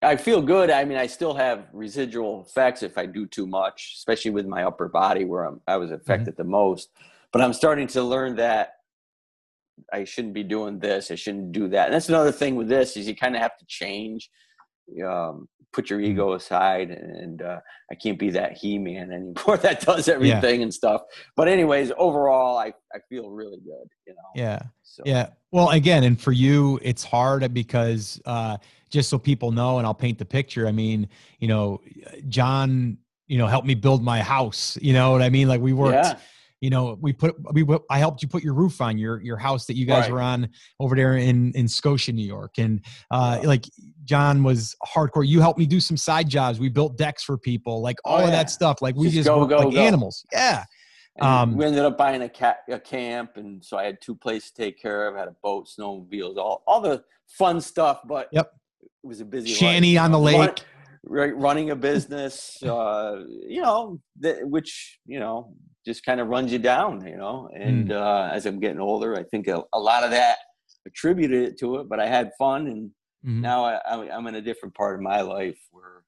[SPEAKER 2] I feel good. I mean, I still have residual effects if I do too much, especially with my upper body where I'm, I was mm-hmm. affected mm-hmm. the most. But I'm starting to learn that I shouldn't be doing this. I shouldn't do that. And that's another thing with this is you kind of have to change, um, put your mm-hmm. ego aside, and uh, I can't be that he man anymore that does everything yeah. and stuff. But anyways, overall, I I feel really good. You know.
[SPEAKER 1] Yeah. So. Yeah. Well, again, and for you, it's hard because uh, just so people know, and I'll paint the picture. I mean, you know, John, you know, helped me build my house. You know what I mean? Like we worked. Yeah you know we put we i helped you put your roof on your your house that you guys right. were on over there in in scotia new york. And uh yeah. like john was hardcore. You helped me do some side jobs. We built decks for people like all oh, of that stuff. Like we just, just go, go, like go. animals. Yeah.
[SPEAKER 2] Um, we ended up buying a, cat, a camp and so i had two places to take care of. I had a boat snowmobiles all all the fun stuff but
[SPEAKER 1] yep.
[SPEAKER 2] it was a busy
[SPEAKER 1] shanty life. on the lake
[SPEAKER 2] right running a business uh you know th- which you know just kind of runs you down, you know. And mm. uh, as I'm getting older, I think a, a, lot of that attributed it to it. But I had fun, and mm-hmm. now I, am in a different part of my life where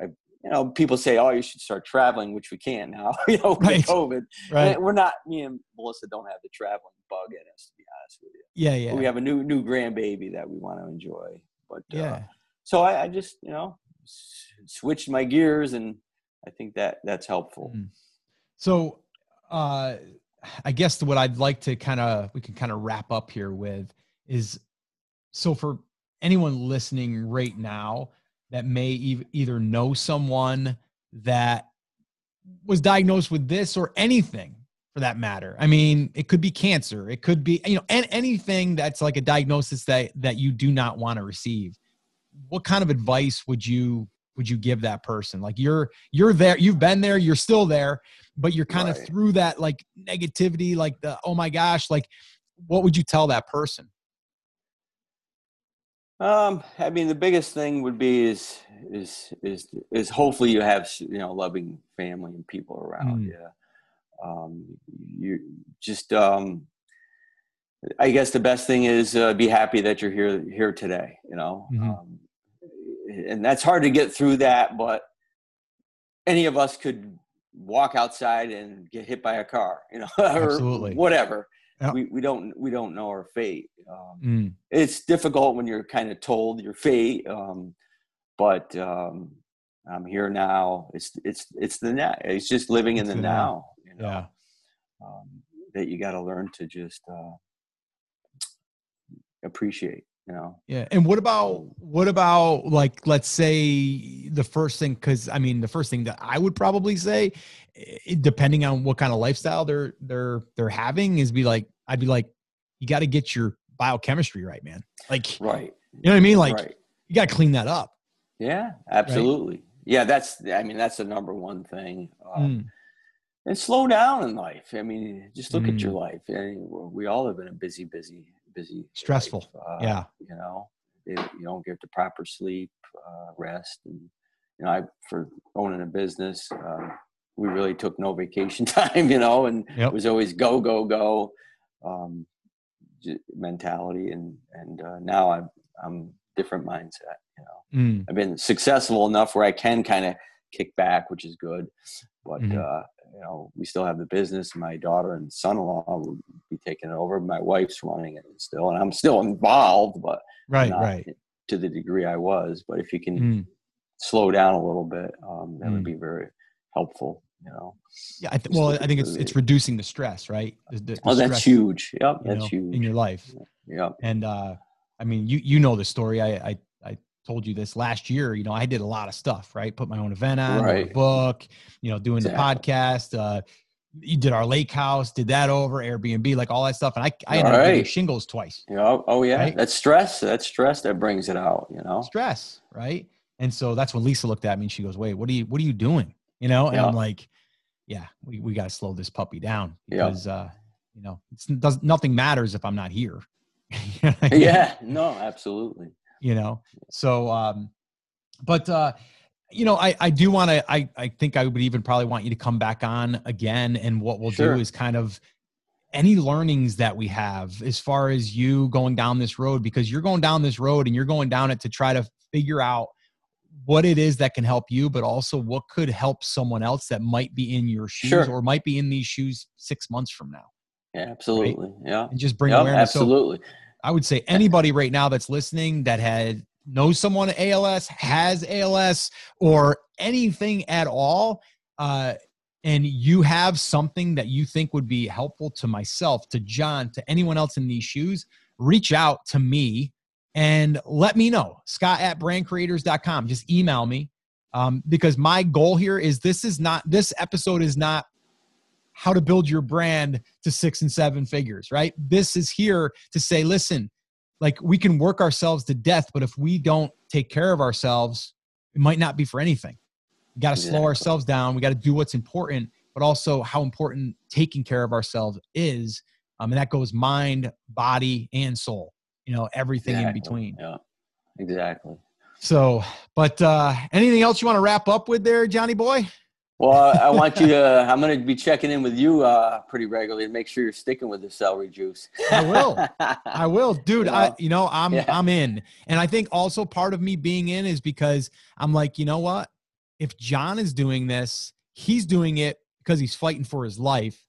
[SPEAKER 2] I, you know, people say, "Oh, you should start traveling," which we can't now, you know, right. COVID. Right. we're not. Me and Melissa don't have the traveling bug in us, to be honest with you.
[SPEAKER 1] Yeah, yeah.
[SPEAKER 2] But we have a new new grandbaby that we want to enjoy. But uh, yeah. Uh, so I, I, just, you know, switched my gears, and I think that that's helpful. Mm.
[SPEAKER 1] So uh, I guess what I'd like to kind of we can kind of wrap up here with is so for anyone listening right now that may e- either know someone that was diagnosed with this or anything for that matter. I mean, it could be cancer, it could be you know and anything that's like a diagnosis that that you do not want to receive. What kind of advice would you would you give that person? Like you're you're there, you've been there, you're still there, but you're kind right. of through that like negativity, like the oh my gosh, like what would you tell that person?
[SPEAKER 2] Um, I mean, the biggest thing would be is is is is hopefully you have you know loving family and people around mm. you. Um, you just um, I guess the best thing is uh, be happy that you're here here today. You know, mm-hmm. um, and that's hard to get through that, but any of us could walk outside and get hit by a car, you know, or whatever. Yep. We, we don't we don't know our fate. Um, mm. It's difficult when you're kind of told your fate, um, but um, I'm here now. It's it's it's the now. It's just living it's in the, now. now. You know? Yeah. Um, that you got to learn to just uh, appreciate you know
[SPEAKER 1] yeah and what about what about like let's say the first thing because i mean the first thing that i would probably say depending on what kind of lifestyle they're they're they're having is be like i'd be like you got to get your biochemistry right man like
[SPEAKER 2] right
[SPEAKER 1] you know what i mean like right. you got to clean that up
[SPEAKER 2] yeah absolutely right? yeah that's i mean that's the number one thing um, mm. and slow down in life. I mean, just look mm. at your mm. life. I mean, we all have been a busy, busy, busy,
[SPEAKER 1] stressful. Uh,
[SPEAKER 2] yeah, you know, you don't get the proper sleep, uh, rest, and you know, I for owning a business, uh, we really took no vacation time. You know, and yep. it was always go, go, go um, mentality, and and uh, now I'm I'm different mindset. You know, mm. I've been successful enough where I can kind of kick back, which is good. But mm-hmm. You know, we still have the business. My daughter and son-in-law will be taking it over. My wife's running it still, and I'm still involved, but
[SPEAKER 1] right, right,
[SPEAKER 2] to the degree I was. But if you can mm. slow down a little bit, um, that mm. would be very helpful. You know.
[SPEAKER 1] Yeah. I th- well, I think it's it's reducing the stress, right? The, the,
[SPEAKER 2] the oh, that's stress, huge. Yep, that's know, huge
[SPEAKER 1] in your life.
[SPEAKER 2] Yep.
[SPEAKER 1] And uh, I mean, you you know the story. I I told you this last year, you know, I did a lot of stuff, right? Put my own event on, right. book, you know, doing exactly. the podcast. Uh, you did our lake house, did that over Airbnb, like all that stuff. And I, I ended up shingles twice.
[SPEAKER 2] Yeah. Oh yeah. Right? That's stress. That's stress that brings it out, you know,
[SPEAKER 1] stress. Right. And so that's when Lisa looked at me and she goes, wait, what are you, what are you doing? You know? And yeah. I'm like, yeah, we, we got to slow this puppy down because, yeah. uh, you know, it's does nothing matters if I'm not here.
[SPEAKER 2] you know I mean? Yeah, no, absolutely
[SPEAKER 1] you know so um but uh you know i i do want to i i think i would even probably want you to come back on again and what we'll sure. do is kind of any learnings that we have as far as you going down this road because you're going down this road and you're going down it to try to figure out what it is that can help you but also what could help someone else that might be in your shoes sure. or might be in these shoes six months from now
[SPEAKER 2] yeah absolutely right? yeah
[SPEAKER 1] and just bring
[SPEAKER 2] yep,
[SPEAKER 1] awareness
[SPEAKER 2] absolutely so,
[SPEAKER 1] I would say anybody right now that's listening that had knows someone ALS, has ALS, or anything at all, uh, and you have something that you think would be helpful to myself, to John, to anyone else in these shoes, reach out to me and let me know. Scott at brandcreators.com. Just email me. Um, because my goal here is this is not this episode is not how to build your brand to six and seven figures, right? This is here to say, listen, like we can work ourselves to death, but if we don't take care of ourselves, it might not be for anything. We got to exactly. slow ourselves down. We got to do what's important, but also how important taking care of ourselves is. Um, and that goes mind, body, and soul, you know, everything exactly. in between.
[SPEAKER 2] Yeah, exactly.
[SPEAKER 1] So, but uh, anything else you want to wrap up with there, Johnny boy?
[SPEAKER 2] Well, I want you to. I'm going to be checking in with you uh, pretty regularly to make sure you're sticking with the celery juice.
[SPEAKER 1] I will. I will, dude. You know? I, you know, I'm, yeah. I'm in, and I think also part of me being in is because I'm like, you know what? If John is doing this, he's doing it because he's fighting for his life.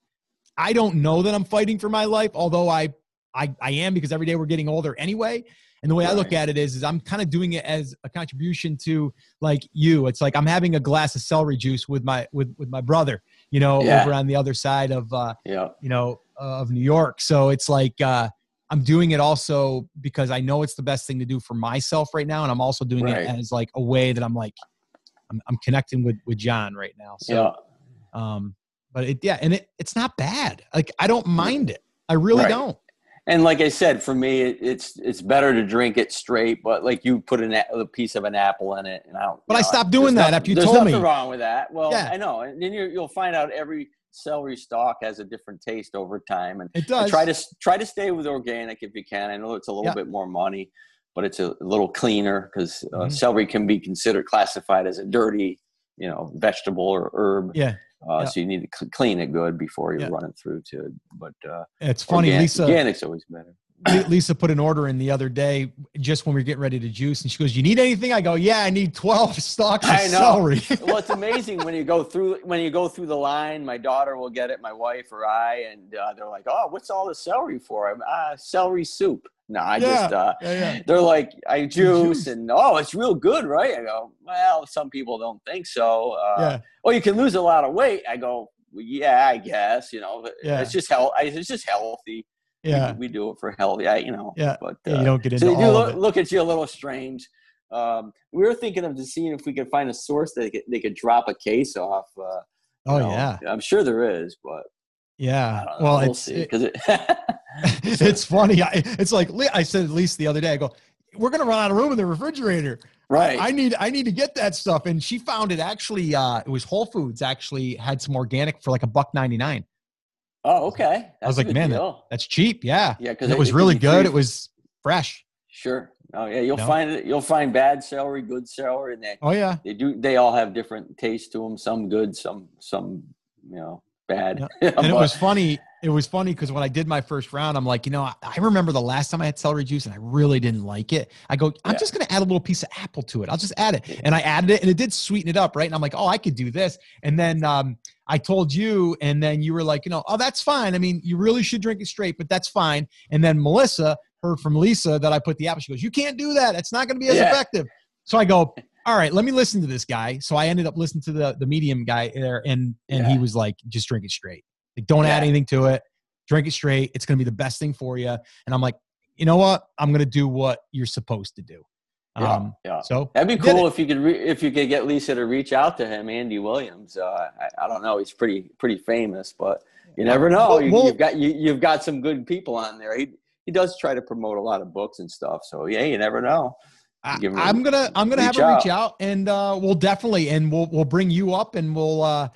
[SPEAKER 1] I don't know that I'm fighting for my life, although I, I, I am because every day we're getting older anyway. And the way right. I look at it is, is I'm kind of doing it as a contribution to like you. It's like I'm having a glass of celery juice with my with with my brother, you know, yeah. over on the other side of uh, yeah. you know, uh, of New York. So it's like uh, I'm doing it also because I know it's the best thing to do for myself right now, and I'm also doing right. it as like a way that I'm like I'm, I'm connecting with with John right now. So, yeah. um, but it yeah, and it it's not bad. Like I don't mind it. I really right. don't
[SPEAKER 2] and like I said, for me, it's it's better to drink it straight. But like you put an, a piece of an apple in it, and I don't.
[SPEAKER 1] But I stopped doing that after you told me.
[SPEAKER 2] There's nothing wrong with that. Well, yeah. I know, and then you will find out every celery stalk has a different taste over time, and
[SPEAKER 1] it does. And
[SPEAKER 2] try to try to stay with organic if you can. I know it's a little yeah. bit more money, but it's a little cleaner because uh, mm-hmm. celery can be considered classified as a dirty, you know, vegetable or herb.
[SPEAKER 1] Yeah.
[SPEAKER 2] Uh, yeah. So you need to cl- clean it good before you yeah. run it through to. But uh,
[SPEAKER 1] it's funny, organic, Lisa.
[SPEAKER 2] Organic's always better.
[SPEAKER 1] Lisa put an order in the other day just when we were getting ready to juice, and she goes, "You need anything?" I go, "Yeah, I need twelve stalks of celery."
[SPEAKER 2] well, it's amazing when you go through when you go through the line. My daughter will get it, my wife or I, and uh, they're like, "Oh, what's all the celery for?" I'm uh, celery soup. No, I yeah, just uh, yeah, yeah. they're like, I juice, juice, and oh, it's real good, right? I go, well, some people don't think so. Uh, yeah. Well, you can lose a lot of weight. I go, well, yeah, I guess. You know, it's just health. It's just healthy.
[SPEAKER 1] Yeah,
[SPEAKER 2] we, we, do it for health. Yeah, you know.
[SPEAKER 1] Yeah,
[SPEAKER 2] but
[SPEAKER 1] uh, you don't get into
[SPEAKER 2] so
[SPEAKER 1] they do
[SPEAKER 2] look, look, at you a little strange. Um, we were thinking of just seeing if we could find a source that they could, they could drop a case off. Uh,
[SPEAKER 1] oh know, yeah,
[SPEAKER 2] I'm sure there is, but
[SPEAKER 1] yeah. Well, we'll it's
[SPEAKER 2] because it,
[SPEAKER 1] it it's funny. I, it's like I said at least the other day. I go, we're gonna run out of room in the refrigerator.
[SPEAKER 2] Right.
[SPEAKER 1] I need I need to get that stuff. And she found it actually. Uh, it was Whole Foods actually had some organic for like a buck ninety nine.
[SPEAKER 2] Oh, okay.
[SPEAKER 1] That's I was like, man, that, that's cheap. Yeah.
[SPEAKER 2] Yeah,
[SPEAKER 1] because it, it, was really good. Free. It was fresh.
[SPEAKER 2] Sure. Oh yeah, you'll no. find it. You'll find bad celery, good celery, and they.
[SPEAKER 1] Oh yeah.
[SPEAKER 2] They do. They all have different tastes to them. Some good, some some you know bad.
[SPEAKER 1] Yeah. and it was funny. It was funny because when I did my first round, I'm like, you know, I, I, remember the last time I had celery juice and I really didn't like it. I go, I'm yeah. just gonna add a little piece of apple to it. I'll just add it, and I added it, and it did sweeten it up, right? And I'm like, oh, I could do this. And then um, I told you, and then you were like, you know, oh, that's fine. I mean, you really should drink it straight, but that's fine. And then Melissa heard from Lisa that I put the apple. She goes, you can't do that. It's not going to be as yeah. effective. So I go, all right, let me listen to this guy. So I ended up listening to the the medium guy there, and and yeah. he was like, just drink it straight. Like, don't yeah. add anything to it. Drink it straight. It's going to be the best thing for you. And I'm like, you know what? I'm going to do what you're supposed to do.
[SPEAKER 2] Yeah, um, yeah. So that'd be cool if you could re- if you could get Lisa to reach out to him, Andy Williams. Uh, I, I, don't know, he's pretty pretty famous, but you never know. Well, you, have got you, you've got some good people on there. He he does try to promote a lot of books and stuff. So yeah, you never know.
[SPEAKER 1] I, am gonna I'm gonna have him reach out and uh, we'll definitely and we'll we'll bring you up and we'll uh,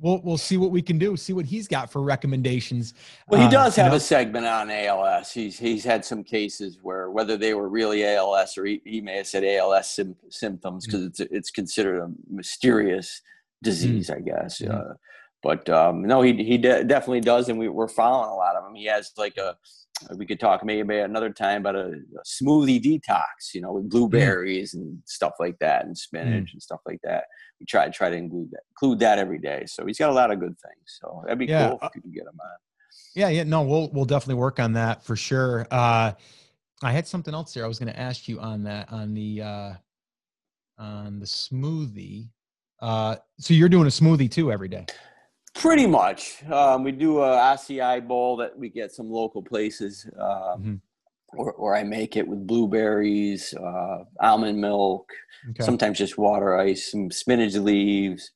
[SPEAKER 1] we'll we'll see what we can do. See what he's got for recommendations.
[SPEAKER 2] Well, he uh, does uh, have know? a segment on ALS. He's he's had some cases where whether they were really ALS or he, he may have said ALS sim- symptoms because mm-hmm. it's it's considered a mysterious disease, mm-hmm. I guess. Mm-hmm. Uh, but um, no, he he de- definitely does, and we, we're following a lot of them. He has like a we could talk maybe another time about a, a smoothie detox, you know, with blueberries mm. and stuff like that, and spinach mm. and stuff like that. We try to try to include that, include that every day. So he's got a lot of good things. So that'd be yeah. cool if you could get him on.
[SPEAKER 1] Yeah, yeah, no, we'll we'll definitely work on that for sure. Uh, I had something else there. I was going to ask you on that on the uh, on the smoothie. Uh, so you're doing a smoothie too every day.
[SPEAKER 2] Pretty much. Um, we do a acai bowl that we get some local places, uh, mm-hmm. or, or, I make it with blueberries, uh, almond milk, okay. sometimes just water ice, some spinach leaves.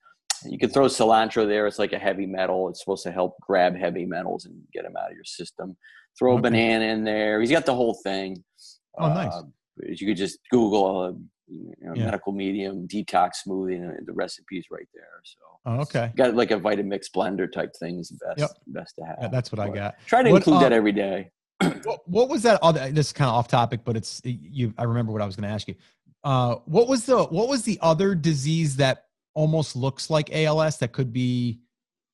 [SPEAKER 2] You can throw cilantro there. It's like a heavy metal. It's supposed to help grab heavy metals and get them out of your system. Throw okay. a banana in there. He's got the whole thing.
[SPEAKER 1] Oh, nice. Uh,
[SPEAKER 2] you could just Google a you know, yeah. medical medium detox smoothie, and the recipe's right there. So,
[SPEAKER 1] oh, okay,
[SPEAKER 2] got like a Vitamix blender type thing is best yep. best to have.
[SPEAKER 1] Yeah, that's what but I got.
[SPEAKER 2] Try to what, include uh, that every day.
[SPEAKER 1] what, what, was that? Other, this is kind of off topic, but it's you. I remember what I was going to ask you. Uh, what was the what was the other disease that almost looks like ALS that could be?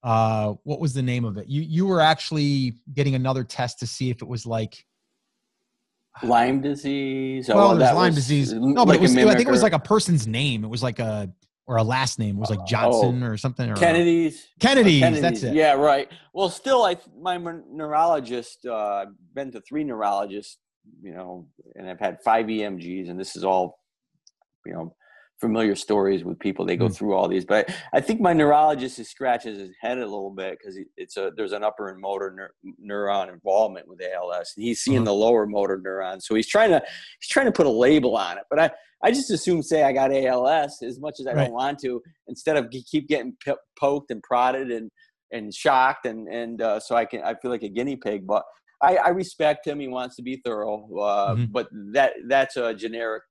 [SPEAKER 1] Uh, what was the name of it? You you were actually getting another test to see if it was like
[SPEAKER 2] Lyme disease.
[SPEAKER 1] Well, there's Lyme disease. No, but like it was. I think it was like a person's name. It was like a or a last name. It was like Johnson oh, or something. Or
[SPEAKER 2] Kennedy's.
[SPEAKER 1] Kennedy's. Kennedy's. That's it.
[SPEAKER 2] Yeah, right. Well, still, I my neurologist. Uh, I've been to three neurologists. You know, and I've had five EMGs, and this is all, you know, familiar stories with people. They go mm. through all these, but I think my neurologist is scratches his head a little bit because it's a there's an upper and motor neuron involvement with ALS, and he's seeing uh-huh. the lower motor neuron. So he's trying to he's trying to put a label on it. But I I just assume say I got ALS as much as I right. don't want to, instead of keep getting p- poked and prodded and and shocked and and uh, so I can I feel like a guinea pig, but. I, I respect him. He wants to be thorough, uh, mm-hmm. but that that's a generic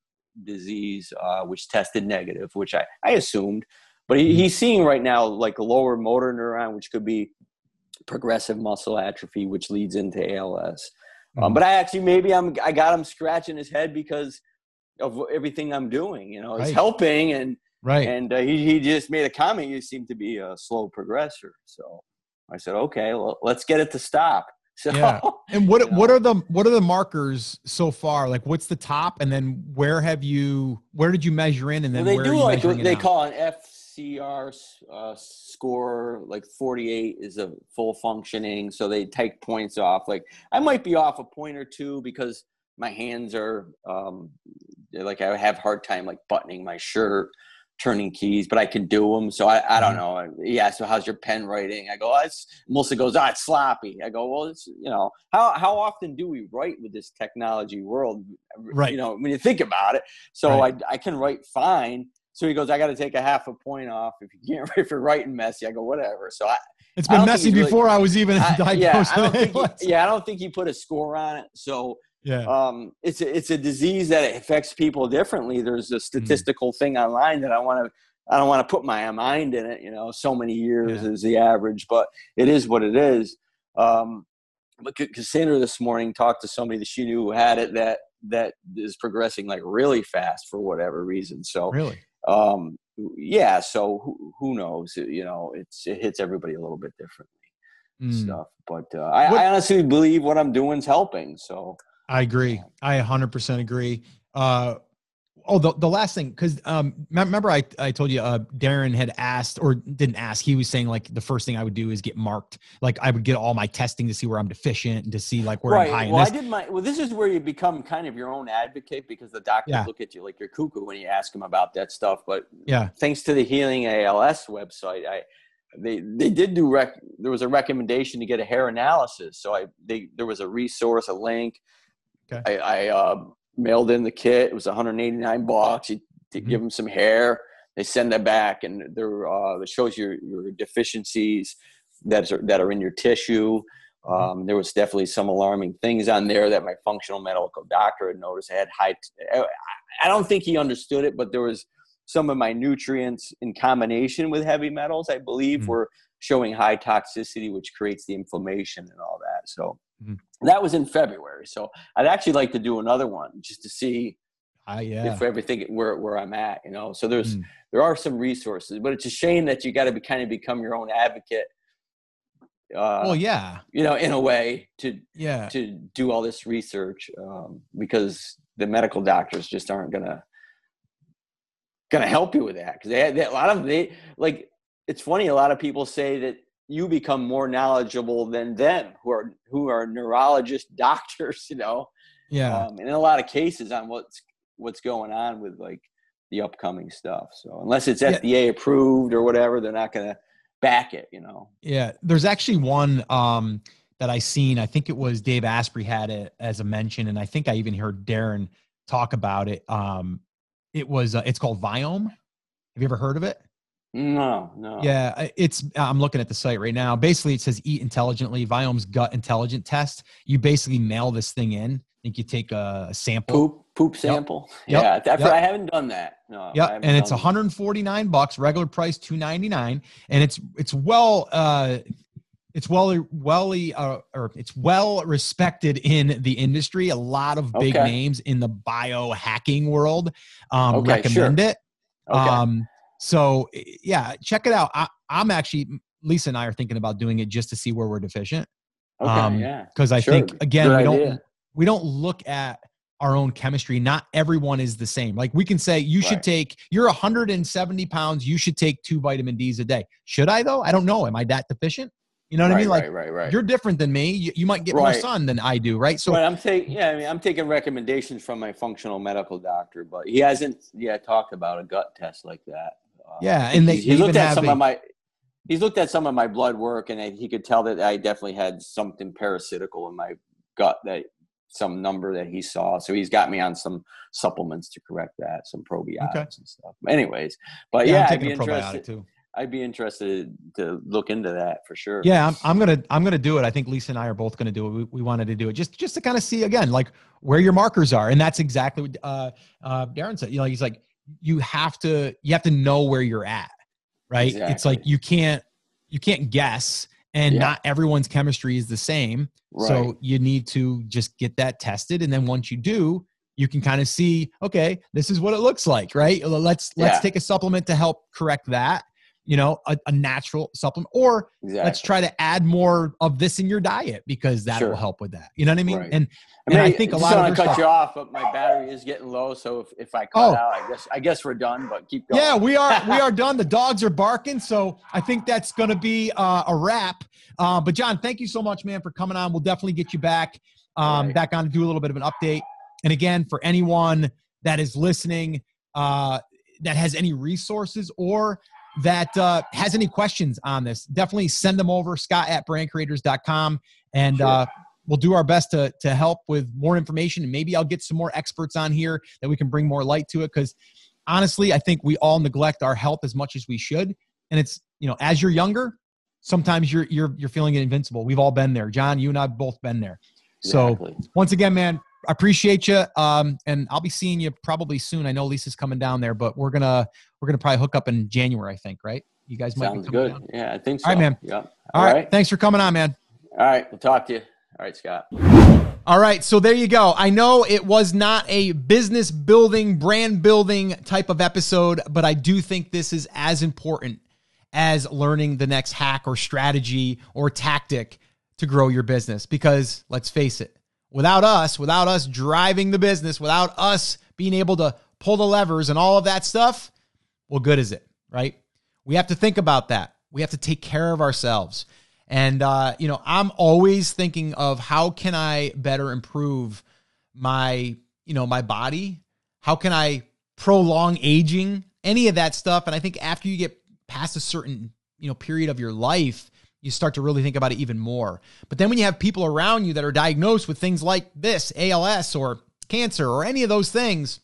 [SPEAKER 2] disease, uh, which tested negative, which I, I assumed. But he, mm-hmm. he's seeing right now like a lower motor neuron, which could be progressive muscle atrophy, which leads into ALS. Um, mm-hmm. Um, but I actually maybe I'm I got him scratching his head because of everything I'm doing. You know, it's right. helping, and
[SPEAKER 1] right.
[SPEAKER 2] And uh, he he just made a comment. You seem to be a slow progressor, so I said, okay, well, let's get it to stop. So,
[SPEAKER 1] yeah. And what what are the what are the markers so far? Like, what's the top, and then where have you where did you measure in, and then
[SPEAKER 2] well, they do like they call an FCR uh, score. Like forty eight is a full functioning, so they take points off. Like I might be off a point or two because my hands are um, like I have hard time like buttoning my shirt turning keys, but I can do them. So I, I don't mm-hmm. know. Yeah. So how's your pen writing? I go, oh, it's Melissa goes, ah, oh, it's sloppy. I go, well, it's, you know, how, how often do we write with this technology world?
[SPEAKER 1] Right.
[SPEAKER 2] You know, when you think about it. So right. I, I can write fine. So he goes, I got to take a half a point off if you can't, if you're writing messy. I go, whatever. So I,
[SPEAKER 1] it's been messy before really, I was even
[SPEAKER 2] I, diagnosed. Yeah I, don't think he, yeah, I don't think he put a score on it. So yeah. Um, it's a, it's a disease that affects people differently. There's a mm. statistical mm. thing online that I want to I don't want to put my mind in it. You know, so many years yeah. is the average, but it is what it is. Um, but Cassandra this morning talked to somebody that she knew who had it that that is progressing like really fast for whatever reason. So
[SPEAKER 1] really,
[SPEAKER 2] um, yeah. So who, who knows? You know, it's it hits everybody a little bit differently. Mm. Stuff, but uh, I, I honestly believe what I'm doing is helping. So
[SPEAKER 1] I agree. I 100% agree. Uh, oh, the, the last thing, because um, remember I, I told you uh, Darin had asked or didn't ask. He was saying like the first thing I would do is get marked. Like I would get all my testing to see where I'm deficient and to see like where right. I'm high.
[SPEAKER 2] Well, I did my. Well, this is where you become kind of your own advocate because the doctors yeah. look at you like you're cuckoo when you ask them about that stuff. But
[SPEAKER 1] yeah,
[SPEAKER 2] thanks to the Healing ALS website, I they they did do rec. There was a recommendation to get a hair analysis. So I they there was a resource, a link Okay. I, I uh, mailed in the kit. It was 189 bucks. You mm-hmm. give them some hair. They send that back, and there uh, it shows your your deficiencies that are that are in your tissue. Mm-hmm. Um, there was definitely some alarming things on there that my functional medical doctor had noticed. I had high. I don't think he understood it, but there was some of my nutrients in combination with heavy metals. I believe mm-hmm. were showing high toxicity, which creates the inflammation and all that. So mm-hmm. that was in February. So I'd actually like to do another one just to see
[SPEAKER 1] uh, yeah.
[SPEAKER 2] if everything where where I'm at. You know, so there's mm. there are some resources, but it's a shame that you got to be kind of become your own advocate.
[SPEAKER 1] Uh, well, yeah,
[SPEAKER 2] you know, in a way to
[SPEAKER 1] yeah
[SPEAKER 2] to do all this research um, because the medical doctors just aren't gonna gonna help you with that because they, they a lot of they like it's funny. A lot of people say that you become more knowledgeable than them, who are who are neurologist doctors. You know,
[SPEAKER 1] yeah.
[SPEAKER 2] Um, and in a lot of cases, on what's what's going on with like the upcoming stuff. So unless it's FDA approved or whatever, they're not going to back it. You know.
[SPEAKER 1] Yeah, there's actually one um, that I seen. I think it was Dave Asprey had it as a mention, and I think I even heard Darin talk about it. Um, it was uh, it's called Viome. Have you ever heard of it?
[SPEAKER 2] No, no.
[SPEAKER 1] Yeah, it's. I'm looking at the site right now. Basically, it says "Eat intelligently." Viome's gut intelligent test. You basically mail this thing in. I think you take a sample.
[SPEAKER 2] Poop, poop sample. Yep. Yeah, yep. I haven't done that. No.
[SPEAKER 1] Yeah, and it's 149 bucks. Regular price 299, and it's it's well. uh it's well well uh, or it's well respected in the industry. A lot of big okay. names in the biohacking world um, okay, recommend
[SPEAKER 2] sure.
[SPEAKER 1] it. Okay. Um, so yeah, check it out. I, am actually Lisa and I are thinking about doing it just to see where we're deficient.
[SPEAKER 2] Okay, um, yeah.
[SPEAKER 1] Because I sure. think again Good we idea. don't we don't look at our own chemistry. Not everyone is the same. Like we can say you right. should take you're 170 pounds. You should take two vitamin D's a day. Should I though? I don't know. Am I that deficient? You know what
[SPEAKER 2] right,
[SPEAKER 1] I mean? Like,
[SPEAKER 2] right, right, right.
[SPEAKER 1] You're different than me. You, you might get more sun than I do, right?
[SPEAKER 2] So, I'm taking, yeah, I mean, I'm taking recommendations from my functional medical doctor, but he hasn't yet talked about a gut test like that.
[SPEAKER 1] Yeah, and they,
[SPEAKER 2] he, he looked at some a, of my he's looked at some of my blood work, and he could tell that I definitely had something parasitical in my gut that some number that he saw. So he's got me on some supplements to correct that, some probiotics okay. and stuff. Anyways, but yeah, yeah I'd be interested. Too. I'd be interested to look into that for sure.
[SPEAKER 1] Yeah, I'm, I'm, gonna I'm gonna do it. I think Lisa and I are both gonna do it. We, we wanted to do it just just to kind of see again like where your markers are, and that's exactly what uh, uh, Darin said. You know, he's like you have to you have to know where you're at right exactly. it's like you can't you can't guess and yeah. not everyone's chemistry is the same right. so you need to just get that tested and then once you do you can kind of see okay this is what it looks like right let's let's yeah. take a supplement to help correct that you know, a, a natural supplement, or exactly. let's try to add more of this in your diet because that sure. will help with that. You know what I mean? Right. And, I mean, and I think a lot
[SPEAKER 2] of I cut stuff, you off, but my battery is getting low. So if, if I cut oh. out, I guess I guess we're done. But keep going.
[SPEAKER 1] Yeah, we are we are done. The dogs are barking, so I think that's going to be uh, a wrap. Uh, but John, thank you so much, man, for coming on. We'll definitely get you back um, right. back on to do a little bit of an update. And again, for anyone that is listening, uh, that has any resources or that uh, has any questions on this, definitely send them over, scott at brandcreators.com. And sure. uh, we'll do our best to, to help with more information. And maybe I'll get some more experts on here that we can bring more light to it. Because honestly, I think we all neglect our health as much as we should. And it's, you know, as you're younger, sometimes you're, you're, you're feeling invincible. We've all been there. John, you and I have both been there. Exactly. So once again, man, I appreciate you. Um, and I'll be seeing you probably soon. I know Lisa's coming down there, but we're gonna we're gonna probably hook up in January. I think, right? You guys might.
[SPEAKER 2] Sounds good. Down. Yeah, I think so.
[SPEAKER 1] All right, man.
[SPEAKER 2] Yep.
[SPEAKER 1] All, All right. right. Thanks for coming on, man.
[SPEAKER 2] All right. We'll talk to you. All right, Scott.
[SPEAKER 1] All right, so there you go. I know it was not a business building, brand building type of episode, but I do think this is as important as learning the next hack or strategy or tactic to grow your business. Because let's face it, without us, without us driving the business, without us being able to pull the levers and all of that stuff, well, good is it, right? We have to think about that. We have to take care of ourselves. And uh, you know, I'm always thinking of how can I better improve my, you know, my body? How can I prolong aging? Any of that stuff. And I think after you get past a certain, you know, period of your life, you start to really think about it even more. But then when you have people around you that are diagnosed with things like this, ALS or cancer or any of those things,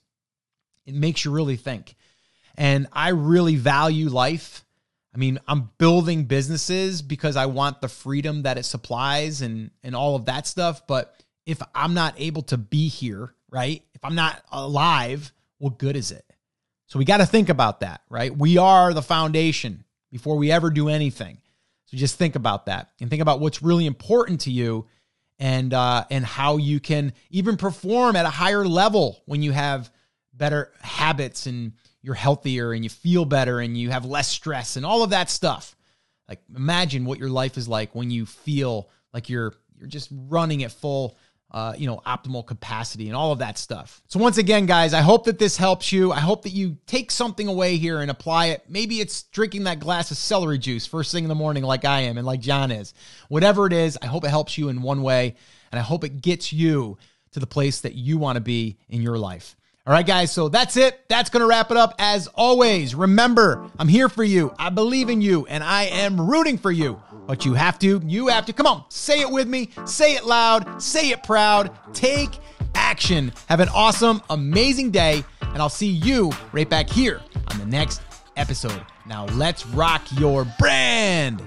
[SPEAKER 1] it makes you really think. And I really value life. I mean, I'm building businesses because I want the freedom that it supplies and and all of that stuff, but if I'm not able to be here, right? If I'm not alive, what good is it? So we got to think about that, right? We are the foundation before we ever do anything. So just think about that and think about what's really important to you and uh, and how you can even perform at a higher level when you have better habits and you're healthier and you feel better and you have less stress and all of that stuff. Like imagine what your life is like when you feel like you're you're just running at full uh, you know, optimal capacity and all of that stuff. So once again, guys, I hope that this helps you. I hope that you take something away here and apply it. Maybe it's drinking that glass of celery juice first thing in the morning like I am and like John is. Whatever it is, I hope it helps you in one way and I hope it gets you to the place that you want to be in your life. All right, guys. So that's it. That's going to wrap it up. As always, remember, I'm here for you. I believe in you and I am rooting for you. But you have to, you have to, come on, say it with me, say it loud, say it proud, take action. Have an awesome, amazing day. And I'll see you right back here on the next episode. Now let's rock your brand.